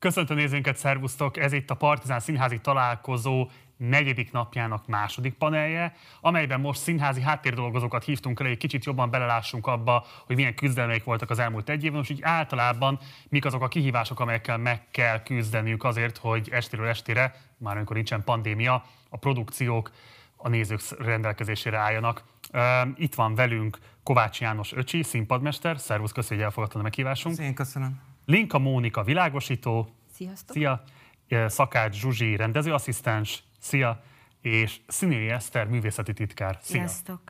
Köszöntöm nézőinket, szervusztok! Ez itt a Partizán Színházi Találkozó negyedik napjának második panelje, amelyben most színházi háttérdolgozókat hívtunk el, egy kicsit jobban belelássunk abba, hogy milyen küzdelmeik voltak az elmúlt egy évben, és így általában mik azok a kihívások, amelyekkel meg kell küzdeniük azért, hogy estéről estére, már amikor nincsen pandémia, a produkciók a nézők rendelkezésére álljanak. Itt van velünk Kovács János Öcsi, színpadmester. Szervusz, köszönjük, hogy elfogadtad a meghívásunk. Én köszönöm. Linka Mónika világosító. Sziasztok. Szia. Szakács Zsuzsi rendezőasszisztens. Szia. És Színéli Eszter művészeti titkár. Szia. Sziasztok.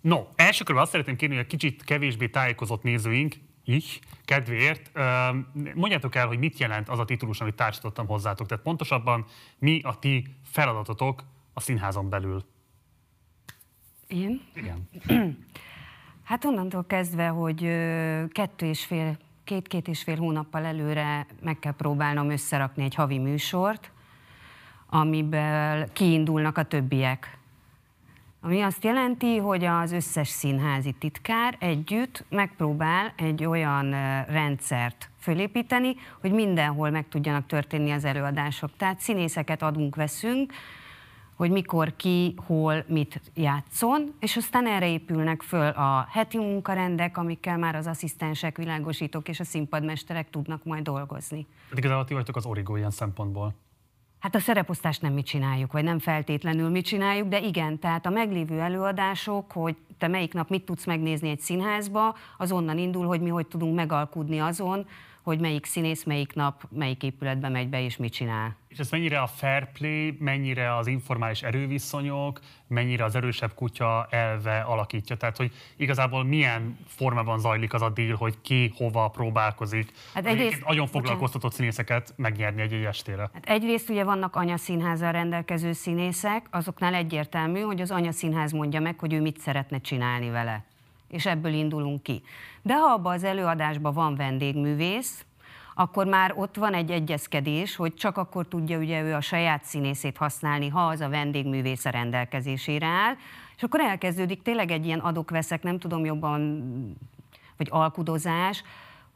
No, első körben azt szeretném kérni, hogy egy kicsit kevésbé tájékozott nézőink, így, kedvéért, mondjátok el, hogy mit jelent az a titulus, amit társítottam hozzátok. Tehát pontosabban mi a ti feladatotok a színházon belül. Én? Igen. Hát onnantól kezdve, hogy kettő és fél, két-két és fél hónappal előre meg kell próbálnom összerakni egy havi műsort, amiből kiindulnak a többiek. Ami azt jelenti, hogy az összes színházi titkár együtt megpróbál egy olyan rendszert fölépíteni, hogy mindenhol meg tudjanak történni az előadások. Tehát színészeket adunk, veszünk, hogy mikor ki, hol, mit játszon, és aztán erre épülnek föl a heti munkarendek, amikkel már az asszisztensek, világosítók és a színpadmesterek tudnak majd dolgozni. Igazából ti vagytok az origó ilyen szempontból. Hát a szereposztást nem mi csináljuk, vagy nem feltétlenül mi csináljuk, de igen, tehát a meglévő előadások, hogy te melyik nap mit tudsz megnézni egy színházba, az onnan indul, hogy mi hogy tudunk megalkudni azon, hogy melyik színész melyik nap, melyik épületbe megy be és mit csinál. És ez mennyire a fair play, mennyire az informális erőviszonyok, mennyire az erősebb kutya elve alakítja? Tehát, hogy igazából milyen formában zajlik az a deal, hogy ki hova próbálkozik? Hát egyrészt, nagyon foglalkoztatott színészeket megnyerni egy-egy estére. Hát egyrészt ugye vannak anyaszínházzal rendelkező színészek, azoknál egyértelmű, hogy az anyaszínház mondja meg, hogy ő mit szeretne csinálni vele és ebből indulunk ki. De ha abban az előadásban van vendégművész, akkor már ott van egy egyezkedés, hogy csak akkor tudja ugye ő a saját színészét használni, ha az a vendégművész a rendelkezésére áll, és akkor elkezdődik tényleg egy ilyen adok-veszek, nem tudom jobban, vagy alkudozás,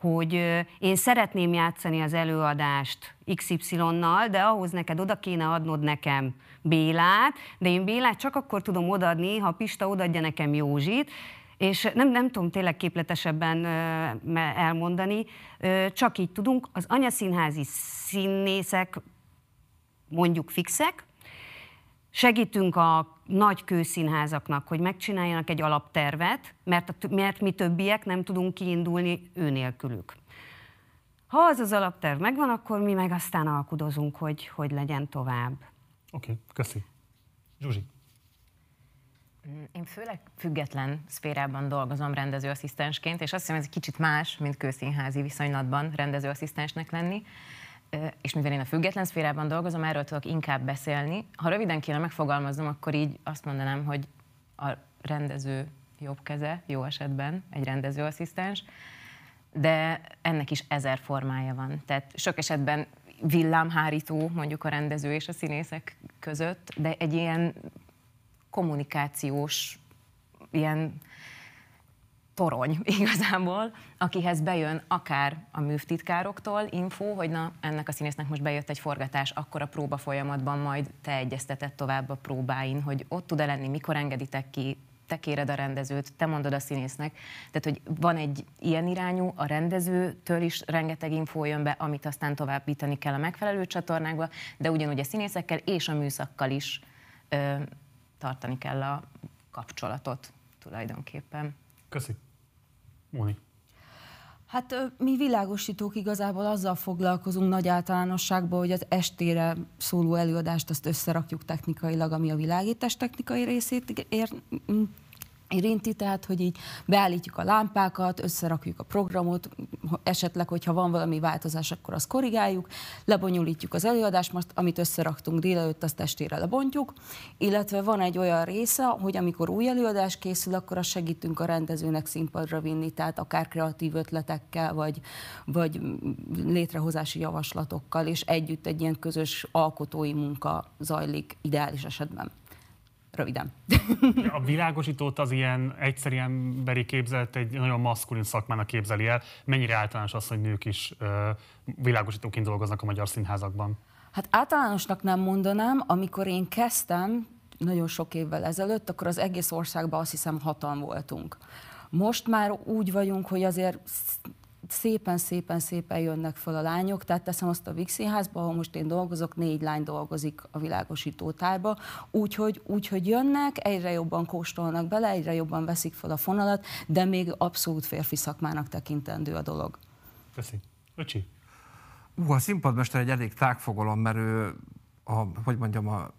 hogy én szeretném játszani az előadást XY-nal, de ahhoz neked oda kéne adnod nekem Bélát, de én Bélát csak akkor tudom odaadni, ha Pista odadja nekem Józsit, és nem, nem tudom tényleg képletesebben elmondani, csak így tudunk. Az anyaszínházi színészek mondjuk fixek, segítünk a nagy kőszínházaknak, hogy megcsináljanak egy alaptervet, mert, a, mert mi többiek nem tudunk kiindulni ő nélkülük. Ha az az alapterv megvan, akkor mi meg aztán alkudozunk, hogy hogy legyen tovább. Oké, okay, köszi. Zsuzsi. Én főleg független szférában dolgozom rendezőasszisztensként, és azt hiszem, ez egy kicsit más, mint kőszínházi viszonylatban rendezőasszisztensnek lenni. És mivel én a független szférában dolgozom, erről tudok inkább beszélni. Ha röviden kéne megfogalmaznom, akkor így azt mondanám, hogy a rendező jobb keze, jó esetben egy rendezőasszisztens, de ennek is ezer formája van. Tehát sok esetben villámhárító mondjuk a rendező és a színészek között, de egy ilyen kommunikációs ilyen torony igazából, akihez bejön akár a művtitkároktól info, hogy na, ennek a színésznek most bejött egy forgatás, akkor a próba folyamatban majd te egyezteted tovább a próbáin, hogy ott tud-e lenni, mikor engeditek ki, te kéred a rendezőt, te mondod a színésznek. Tehát, hogy van egy ilyen irányú, a rendezőtől is rengeteg infó jön be, amit aztán továbbítani kell a megfelelő csatornákba, de ugyanúgy a színészekkel és a műszakkal is ö, tartani kell a kapcsolatot tulajdonképpen. Köszi. Móni. Hát mi világosítók igazából azzal foglalkozunk nagy általánosságban, hogy az estére szóló előadást azt összerakjuk technikailag, ami a világítás technikai részét ér, érinti, tehát hogy így beállítjuk a lámpákat, összerakjuk a programot, esetleg, hogyha van valami változás, akkor azt korrigáljuk, lebonyolítjuk az előadást, most amit összeraktunk délelőtt, azt estére lebontjuk, illetve van egy olyan része, hogy amikor új előadás készül, akkor azt segítünk a rendezőnek színpadra vinni, tehát akár kreatív ötletekkel, vagy, vagy létrehozási javaslatokkal, és együtt egy ilyen közös alkotói munka zajlik ideális esetben röviden. A világosítót az ilyen egyszerű emberi képzelt egy nagyon maszkulin szakmának képzeli el. Mennyire általános az, hogy nők is világosítóként dolgoznak a magyar színházakban? Hát általánosnak nem mondanám, amikor én kezdtem, nagyon sok évvel ezelőtt, akkor az egész országban azt hiszem hatan voltunk. Most már úgy vagyunk, hogy azért szépen-szépen-szépen jönnek fel a lányok, tehát teszem azt a Vix Színházba, ahol most én dolgozok, négy lány dolgozik a világosítótárba, úgyhogy, úgyhogy jönnek, egyre jobban kóstolnak bele, egyre jobban veszik fel a fonalat, de még abszolút férfi szakmának tekintendő a dolog. Köszi. Öcsi? Uh, a színpadmester egy elég tágfogalom, mert ő, a, hogy mondjam, a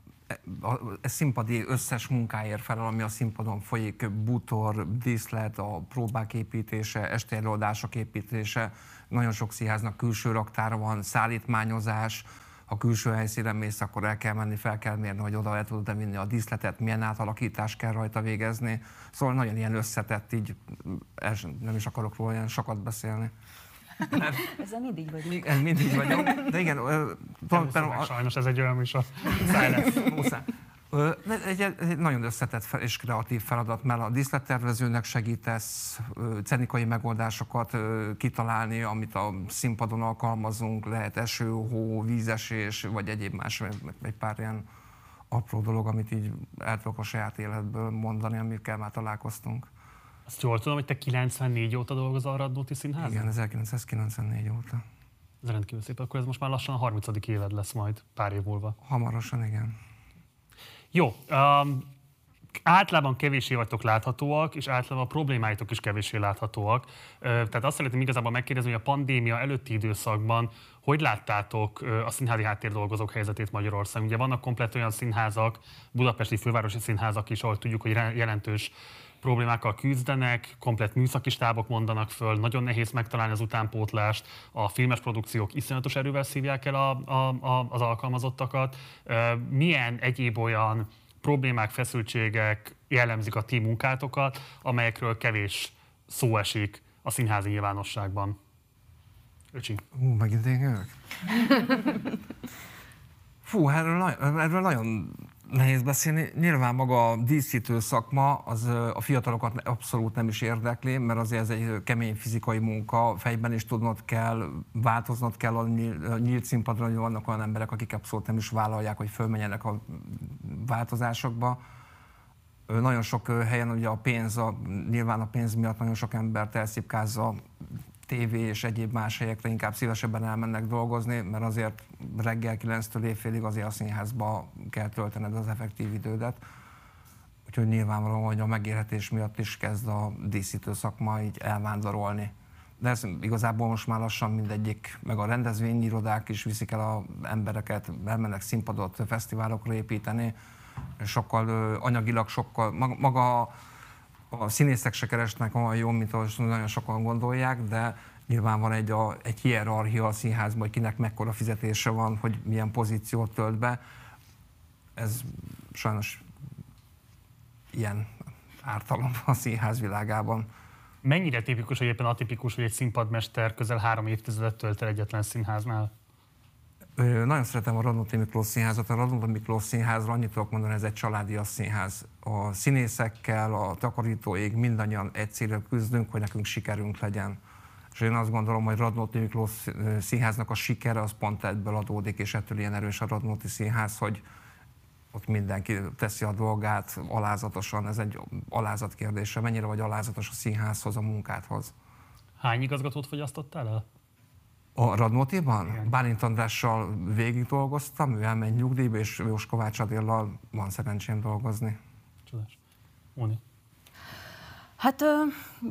a, színpadi összes munkáért felel, ami a színpadon folyik, bútor, díszlet, a próbák építése, esti építése, nagyon sok színháznak külső raktára van, szállítmányozás, ha külső helyszínen mész, akkor el kell menni, fel kell mérni, hogy oda el tudod vinni a díszletet, milyen átalakítást kell rajta végezni. Szóval nagyon ilyen összetett, így nem is akarok róla ilyen sokat beszélni. Ezzel mindig vagyunk. Igen, mindig vagyunk. De igen, a... sajnos ez egy olyan műsor. Egy, egy nagyon összetett és kreatív feladat, mert a díszlettervezőnek segítesz cenikai megoldásokat kitalálni, amit a színpadon alkalmazunk, lehet eső, hó, vízesés, vagy egyéb más, egy pár ilyen apró dolog, amit így el tudok a saját életből mondani, amikkel már találkoztunk. Azt jól tudom, hogy te 94 óta dolgozol a Radnóti Színházban? Igen, 1994 óta. Ez rendkívül szép. Akkor ez most már lassan a 30. éved lesz majd pár év múlva. Hamarosan, igen. Jó. Um, általában kevéssé vagytok láthatóak, és általában a problémáitok is kevéssé láthatóak. Tehát azt szeretném igazából megkérdezni, hogy a pandémia előtti időszakban hogy láttátok a színházi háttérdolgozók helyzetét Magyarországon? Ugye vannak komplet olyan színházak, budapesti fővárosi színházak is, ahol tudjuk, hogy jelentős problémákkal küzdenek, komplet műszaki stábok mondanak föl, nagyon nehéz megtalálni az utánpótlást, a filmes produkciók iszonyatos erővel szívják el a, a, a, az alkalmazottakat. Milyen egyéb olyan problémák, feszültségek jellemzik a ti munkátokat, amelyekről kevés szó esik a színházi nyilvánosságban? Öcsi. Hú, megint én Fú, erről, erről nagyon nehéz beszélni. Nyilván maga a díszítő szakma az a fiatalokat abszolút nem is érdekli, mert azért ez egy kemény fizikai munka, fejben is tudnod kell, változnod kell a nyílt színpadon, hogy vannak olyan emberek, akik abszolút nem is vállalják, hogy fölmenjenek a változásokba. Nagyon sok helyen ugye a pénz, a, nyilván a pénz miatt nagyon sok embert elszipkázza tévé és egyéb más helyekre inkább szívesebben elmennek dolgozni, mert azért reggel 9-től évfélig azért a színházba kell töltened az effektív idődet. Úgyhogy nyilvánvalóan, hogy a megélhetés miatt is kezd a díszítő szakma így elvándorolni. De ez igazából most már lassan mindegyik, meg a rendezvényirodák is viszik el az embereket, elmennek színpadot, fesztiválokra építeni, sokkal anyagilag sokkal, maga a színészek se keresnek olyan jó, mint ahogy nagyon sokan gondolják, de nyilván van egy, a, egy hierarchia a színházban, hogy kinek mekkora fizetése van, hogy milyen pozíciót tölt be. Ez sajnos ilyen ártalom a színház világában. Mennyire tipikus, hogy éppen atipikus, hogy egy színpadmester közel három évtizedet tölt el egyetlen színháznál? Nagyon szeretem a Radnóti Miklós Színházat. A Radnóti Miklós Színházra annyit tudok mondani, ez egy családi színház. A színészekkel, a takarítóig mindannyian egy küzdünk, hogy nekünk sikerünk legyen. És én azt gondolom, hogy Radnóti Miklós Színháznak a sikere az pont ebből adódik, és ettől ilyen erős a Radnóti Színház, hogy ott mindenki teszi a dolgát alázatosan. Ez egy alázat kérdése. Mennyire vagy alázatos a színházhoz, a munkádhoz? Hány igazgatót fogyasztottál el? A Radnótiban? Bálint Andrással végig dolgoztam, ő elmegy nyugdíjba, és Jós Kovács Adéllal van szerencsém dolgozni. Csodás. Móni. Hát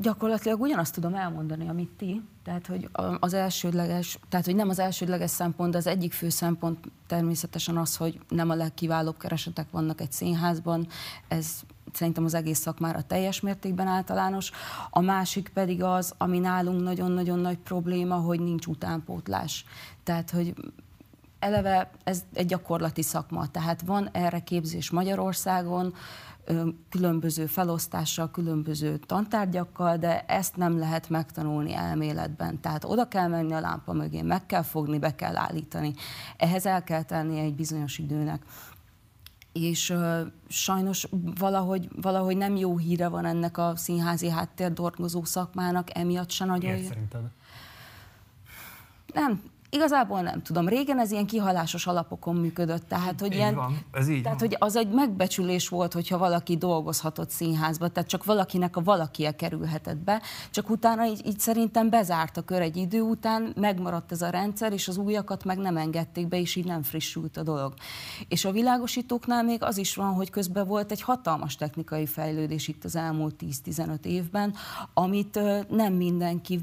gyakorlatilag ugyanazt tudom elmondani, amit ti. Tehát, hogy az elsődleges, tehát, hogy nem az elsődleges szempont, de az egyik fő szempont természetesen az, hogy nem a legkiválóbb keresetek vannak egy színházban. Ez szerintem az egész szakmára teljes mértékben általános. A másik pedig az, ami nálunk nagyon-nagyon nagy probléma, hogy nincs utánpótlás. Tehát, hogy eleve ez egy gyakorlati szakma, tehát van erre képzés Magyarországon, különböző felosztással, különböző tantárgyakkal, de ezt nem lehet megtanulni elméletben. Tehát oda kell menni a lámpa mögé, meg kell fogni, be kell állítani. Ehhez el kell tenni egy bizonyos időnek. és uh, sajnos valahogy, valahogy nem jó híre van ennek a színházi háttér dolgozó szakmának, emiatt se nagyon... Miért szerinted? Nem, Igazából nem tudom. Régen ez ilyen kihalásos alapokon működött. Tehát, hogy, Így ilyen, van, ez így tehát van. hogy az egy megbecsülés volt, hogyha valaki dolgozhatott színházba, tehát csak valakinek a valakie kerülhetett be, csak utána így, így szerintem bezárt a kör egy idő után, megmaradt ez a rendszer, és az újakat meg nem engedték be, és így nem frissült a dolog. És a világosítóknál még az is van, hogy közben volt egy hatalmas technikai fejlődés itt az elmúlt 10-15 évben, amit nem mindenki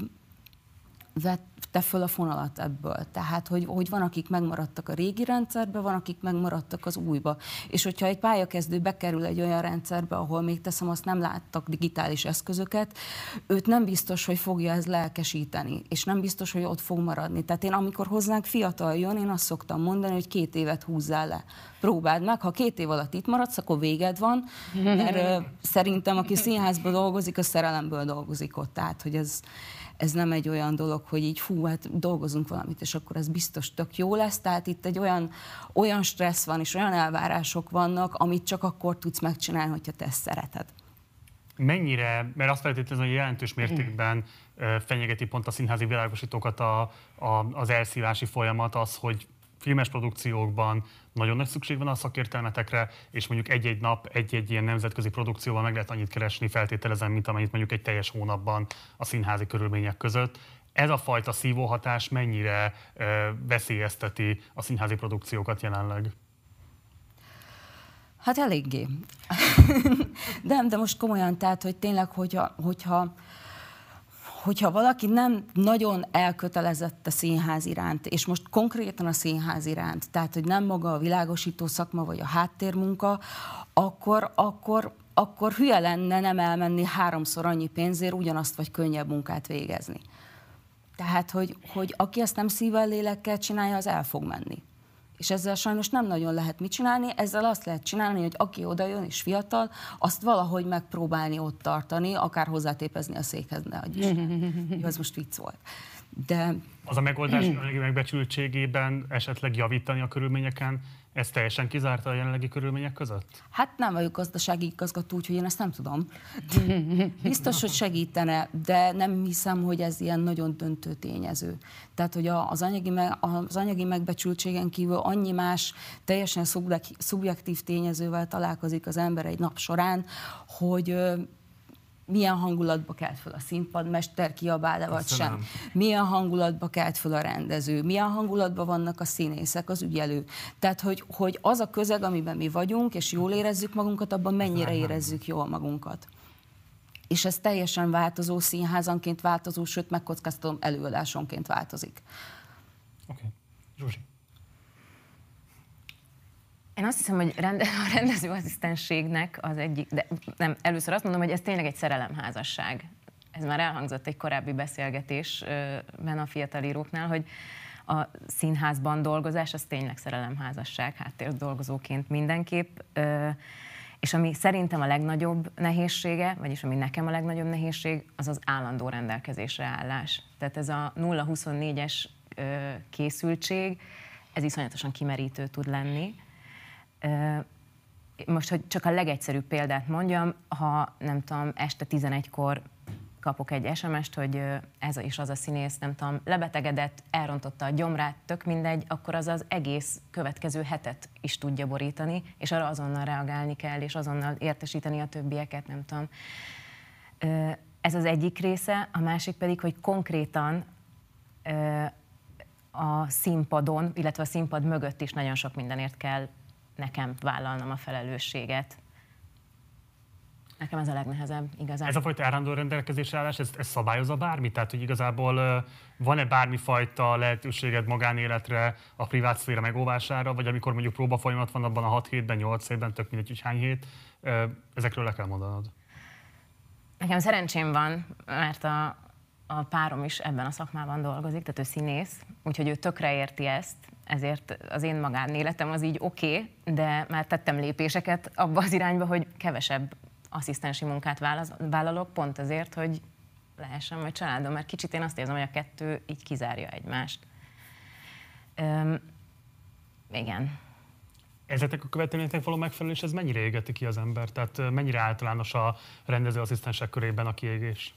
vette föl a fonalat ebből. Tehát, hogy, hogy van, akik megmaradtak a régi rendszerbe, van, akik megmaradtak az újba. És hogyha egy pályakezdő bekerül egy olyan rendszerbe, ahol még teszem, azt nem láttak digitális eszközöket, őt nem biztos, hogy fogja ez lelkesíteni, és nem biztos, hogy ott fog maradni. Tehát én, amikor hozzánk fiatal jön, én azt szoktam mondani, hogy két évet húzzál le. Próbáld meg, ha két év alatt itt maradsz, akkor véged van, mert szerintem, aki színházban dolgozik, a szerelemből dolgozik ott. Tehát, hogy ez, ez nem egy olyan dolog, hogy így fú, hát dolgozunk valamit, és akkor ez biztos tök jó lesz. Tehát itt egy olyan, olyan stressz van, és olyan elvárások vannak, amit csak akkor tudsz megcsinálni, hogyha te ezt szereted. Mennyire, mert azt feltétlenül, hogy jelentős mértékben fenyegeti pont a színházi világosítókat a, a, az elszívási folyamat, az, hogy filmes produkciókban nagyon nagy szükség van a szakértelmetekre, és mondjuk egy-egy nap, egy-egy ilyen nemzetközi produkcióval meg lehet annyit keresni, feltételezem, mint amennyit mondjuk egy teljes hónapban a színházi körülmények között. Ez a fajta szívóhatás mennyire ö, veszélyezteti a színházi produkciókat jelenleg? Hát eléggé. nem, de most komolyan, tehát, hogy tényleg, hogyha, hogyha, hogyha valaki nem nagyon elkötelezett a színház iránt, és most konkrétan a színház iránt, tehát, hogy nem maga a világosító szakma, vagy a háttérmunka, akkor, akkor, akkor hülye lenne nem elmenni háromszor annyi pénzért ugyanazt vagy könnyebb munkát végezni. Tehát, hogy, hogy aki ezt nem szívvel, lélekkel csinálja, az el fog menni. És ezzel sajnos nem nagyon lehet mit csinálni, ezzel azt lehet csinálni, hogy aki oda jön és fiatal, azt valahogy megpróbálni ott tartani, akár hozzátépezni a székhez, ne adj Isten. Jó, ez most vicc volt. De Az a megoldás megbecsültségében esetleg javítani a körülményeken, ez teljesen kizárta a jelenlegi körülmények között? Hát nem vagyok gazdasági igazgató, úgyhogy én ezt nem tudom. Biztos, hogy segítene, de nem hiszem, hogy ez ilyen nagyon döntő tényező. Tehát, hogy az anyagi, me- az anyagi megbecsültségen kívül annyi más teljesen szubjek- szubjektív tényezővel találkozik az ember egy nap során, hogy milyen hangulatba kelt fel a színpadmester, kiabál-e vagy sem. Milyen hangulatba kelt fel a rendező, milyen hangulatban vannak a színészek, az ügyelő. Tehát, hogy, hogy az a közeg, amiben mi vagyunk, és jól érezzük magunkat, abban mennyire érezzük jól magunkat. És ez teljesen változó, színházanként változó, sőt, megkockáztatom, előadásonként változik. Oké. Okay. Zsuzsi. Én azt hiszem, hogy a rendezőasszisztenségnek az egyik, de nem, először azt mondom, hogy ez tényleg egy szerelemházasság. Ez már elhangzott egy korábbi beszélgetésben a fiatal íróknál, hogy a színházban dolgozás az tényleg szerelemházasság, háttér dolgozóként mindenképp. És ami szerintem a legnagyobb nehézsége, vagyis ami nekem a legnagyobb nehézség, az az állandó rendelkezésre állás. Tehát ez a 0-24-es ö, készültség, ez iszonyatosan kimerítő tud lenni. Most, hogy csak a legegyszerűbb példát mondjam, ha nem tudom, este 11-kor kapok egy SMS-t, hogy ez is az a színész, nem tudom, lebetegedett, elrontotta a gyomrát, tök mindegy, akkor az az egész következő hetet is tudja borítani, és arra azonnal reagálni kell, és azonnal értesíteni a többieket, nem tudom. Ez az egyik része, a másik pedig, hogy konkrétan a színpadon, illetve a színpad mögött is nagyon sok mindenért kell nekem vállalnom a felelősséget. Nekem ez a legnehezebb igazán. Ez a fajta állandó rendelkezésre állás, ez, ez szabályozza bármit? Tehát, hogy igazából van-e bármifajta lehetőséged magánéletre, a privát szféra megóvására, vagy amikor mondjuk próba folyamat van abban a 6 hétben, 8 hétben, tök mindegy, hogy hány hét, ezekről le kell mondanod. Nekem szerencsém van, mert a, a párom is ebben a szakmában dolgozik, tehát ő színész, úgyhogy ő tökre érti ezt, ezért az én magánéletem az így oké, okay, de már tettem lépéseket abba az irányba, hogy kevesebb asszisztensi munkát vállalok, pont azért, hogy lehessen majd családom, mert kicsit én azt érzem, hogy a kettő így kizárja egymást. Öm, igen. Ezeknek a követelményeknek való megfelelés, ez mennyire égeti ki az ember? Tehát mennyire általános a rendezőasszisztensek körében a kiégés?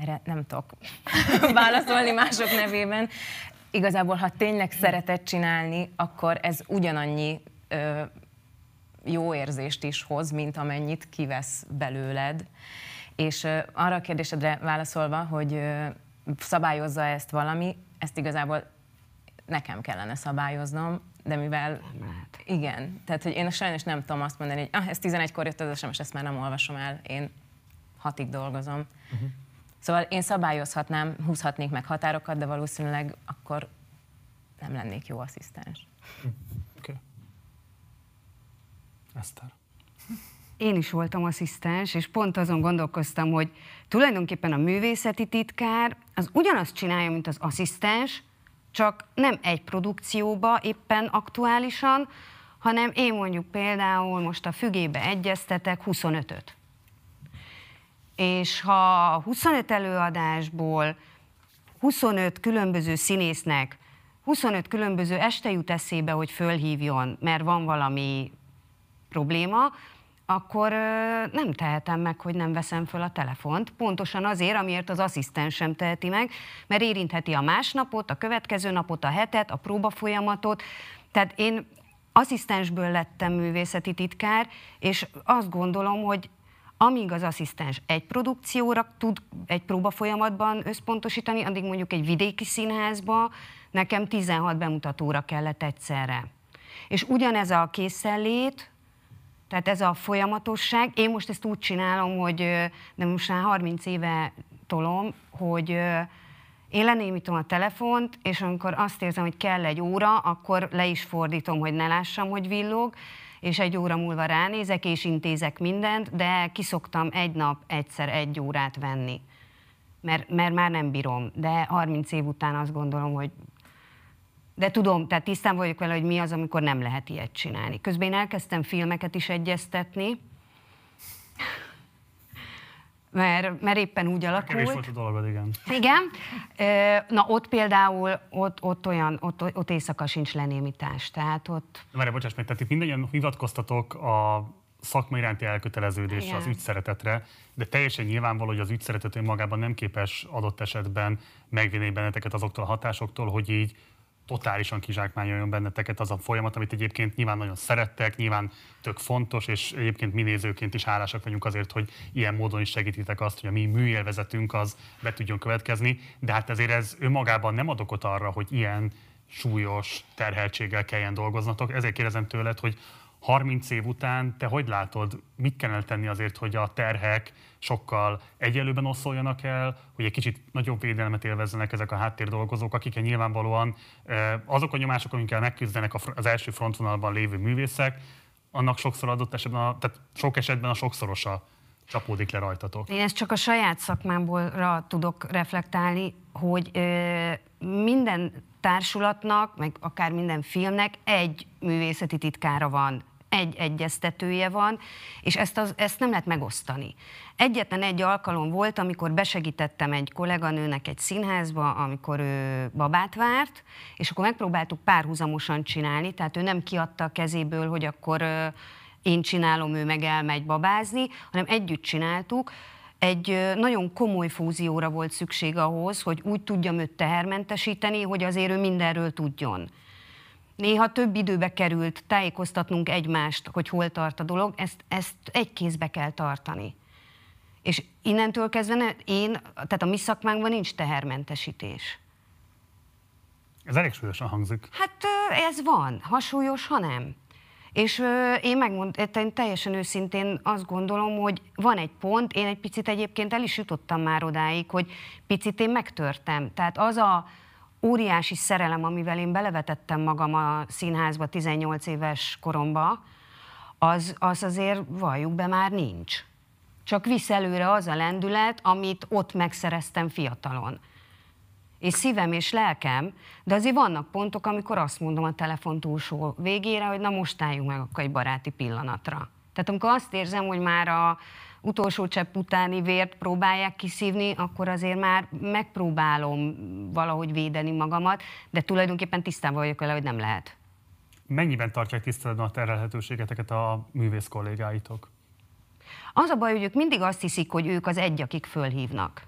Erre nem tudok válaszolni mások nevében. Igazából, ha tényleg szeretett csinálni, akkor ez ugyanannyi ö, jó érzést is hoz, mint amennyit kivesz belőled. És ö, arra a kérdésedre válaszolva, hogy ö, szabályozza ezt valami, ezt igazából nekem kellene szabályoznom, de mivel... Igen, tehát hogy én sajnos nem tudom azt mondani, hogy ah, ez 11-kor jött az SMS, ezt már nem olvasom el, én hatig dolgozom. Uh-huh. Szóval én szabályozhatnám, húzhatnék meg határokat, de valószínűleg akkor nem lennék jó asszisztens. Oké. Okay. Eszter. Én is voltam asszisztens, és pont azon gondolkoztam, hogy tulajdonképpen a művészeti titkár az ugyanazt csinálja, mint az asszisztens, csak nem egy produkcióba éppen aktuálisan, hanem én mondjuk például most a fügébe egyeztetek 25-öt. És ha 25 előadásból 25 különböző színésznek 25 különböző este jut eszébe, hogy fölhívjon, mert van valami probléma, akkor nem tehetem meg, hogy nem veszem föl a telefont. Pontosan azért, amiért az asszisztens sem teheti meg, mert érintheti a másnapot, a következő napot, a hetet, a próbafolyamatot. Tehát én asszisztensből lettem művészeti titkár, és azt gondolom, hogy amíg az asszisztens egy produkcióra tud egy próbafolyamatban összpontosítani, addig mondjuk egy vidéki színházba nekem 16 bemutatóra kellett egyszerre. És ugyanez a készenlét, tehát ez a folyamatosság, én most ezt úgy csinálom, hogy de most már 30 éve tolom, hogy én lenémítom a telefont, és amikor azt érzem, hogy kell egy óra, akkor le is fordítom, hogy ne lássam, hogy villog, és egy óra múlva ránézek, és intézek mindent, de kiszoktam egy nap egyszer egy órát venni. Mert, mert már nem bírom, de 30 év után azt gondolom, hogy de tudom, tehát tisztán vagyok vele, hogy mi az, amikor nem lehet ilyet csinálni. Közben én elkezdtem filmeket is egyeztetni, mert, mert éppen úgy alakult. Kevés volt a dolgod, igen. Igen. Na ott például, ott, ott olyan, ott, ott éjszaka sincs lenémítás, tehát ott... Várj, bocsáss meg, tehát itt mindannyian hivatkoztatok a szakma iránti elköteleződésre, az ügyszeretetre, de teljesen nyilvánvaló, hogy az ügyszeretet önmagában nem képes adott esetben megvinni benneteket azoktól a hatásoktól, hogy így totálisan kizsákmányoljon benneteket az a folyamat, amit egyébként nyilván nagyon szerettek, nyilván tök fontos, és egyébként mi nézőként is hálásak vagyunk azért, hogy ilyen módon is segítitek azt, hogy a mi műélvezetünk az be tudjon következni, de hát ezért ez önmagában nem ad okot arra, hogy ilyen súlyos terheltséggel kelljen dolgoznatok. Ezért kérdezem tőled, hogy 30 év után te hogy látod, mit kellene tenni azért, hogy a terhek sokkal egyelőben oszoljanak el, hogy egy kicsit nagyobb védelmet élvezzenek ezek a háttérdolgozók, akik nyilvánvalóan azok a nyomások, amikkel megküzdenek az első frontvonalban lévő művészek, annak sokszor adott esetben, a, tehát sok esetben a sokszorosa csapódik le rajtatok. Én ezt csak a saját szakmámból tudok reflektálni, hogy ö, minden társulatnak, meg akár minden filmnek egy művészeti titkára van egy egyeztetője van, és ezt, az, ezt nem lehet megosztani. Egyetlen egy alkalom volt, amikor besegítettem egy kolléganőnek egy színházba, amikor ő babát várt, és akkor megpróbáltuk párhuzamosan csinálni, tehát ő nem kiadta a kezéből, hogy akkor én csinálom, ő meg elmegy babázni, hanem együtt csináltuk, egy nagyon komoly fúzióra volt szükség ahhoz, hogy úgy tudjam őt tehermentesíteni, hogy azért ő mindenről tudjon. Néha több időbe került tájékoztatnunk egymást, hogy hol tart a dolog, ezt, ezt egy kézbe kell tartani. És innentől kezdve én, tehát a mi szakmánkban nincs tehermentesítés. Ez elég súlyosan hangzik. Hát ez van, ha súlyos, ha nem. És én megmondom, én teljesen őszintén azt gondolom, hogy van egy pont, én egy picit egyébként el is jutottam már odáig, hogy picit én megtörtem. Tehát az a, óriási szerelem, amivel én belevetettem magam a színházba 18 éves koromba, az, az azért valljuk be már nincs. Csak visz előre az a lendület, amit ott megszereztem fiatalon. És szívem és lelkem, de azért vannak pontok, amikor azt mondom a telefon túlsó végére, hogy na most álljunk meg akkor egy baráti pillanatra. Tehát amikor azt érzem, hogy már a utolsó csepp utáni vért próbálják kiszívni, akkor azért már megpróbálom valahogy védeni magamat, de tulajdonképpen tisztában vagyok vele, hogy nem lehet. Mennyiben tartják tiszteletben a terhelhetőségeteket a művész kollégáitok? Az a baj, hogy ők mindig azt hiszik, hogy ők az egy, akik fölhívnak.